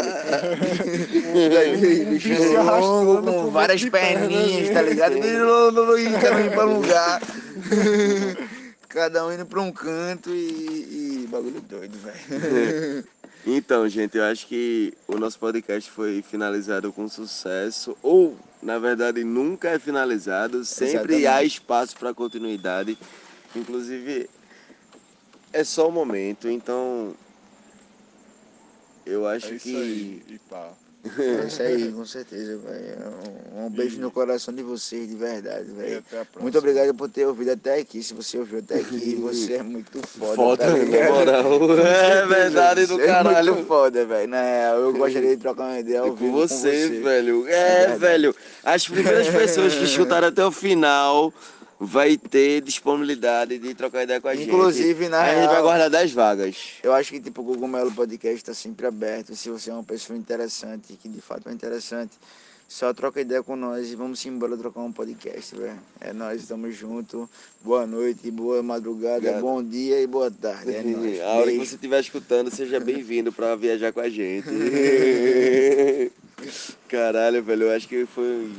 Aquele bicho longo, com um várias perninhas, né? tá ligado? E caminho pra um lugar. (laughs) Cada um indo pra um canto e, e bagulho doido, velho. Então, gente, eu acho que o nosso podcast foi finalizado com sucesso. Ou, na verdade, nunca é finalizado. Sempre Exatamente. há espaço para continuidade. Inclusive, é só o momento. Então, eu acho É isso que. aí. É isso aí, com certeza, velho. Um, um beijo no coração de vocês, de verdade, velho. Muito obrigado por ter ouvido até aqui. Se você ouviu até aqui, (laughs) você é muito foda. Foda, tá ligado? moral. É verdade do Você É caralho. muito foda, velho. Na real, eu gostaria de trocar uma ideia ao com vivo você, com você. velho. É, verdade. velho. As primeiras pessoas que escutaram até o final vai ter disponibilidade de trocar ideia com a gente. Inclusive, na a gente vai guardar 10 vagas. eu acho que tipo, o Google Melo Podcast está sempre aberto. Se você é uma pessoa interessante, que de fato é interessante, só troca ideia com nós e vamos embora trocar um podcast, velho. É nós, estamos juntos. Boa noite, boa madrugada, Obrigado. bom dia e boa tarde. É nóis. (laughs) a hora que você estiver escutando, seja bem-vindo pra viajar com a gente. (laughs) (laughs) Caralho, velho, eu acho que foi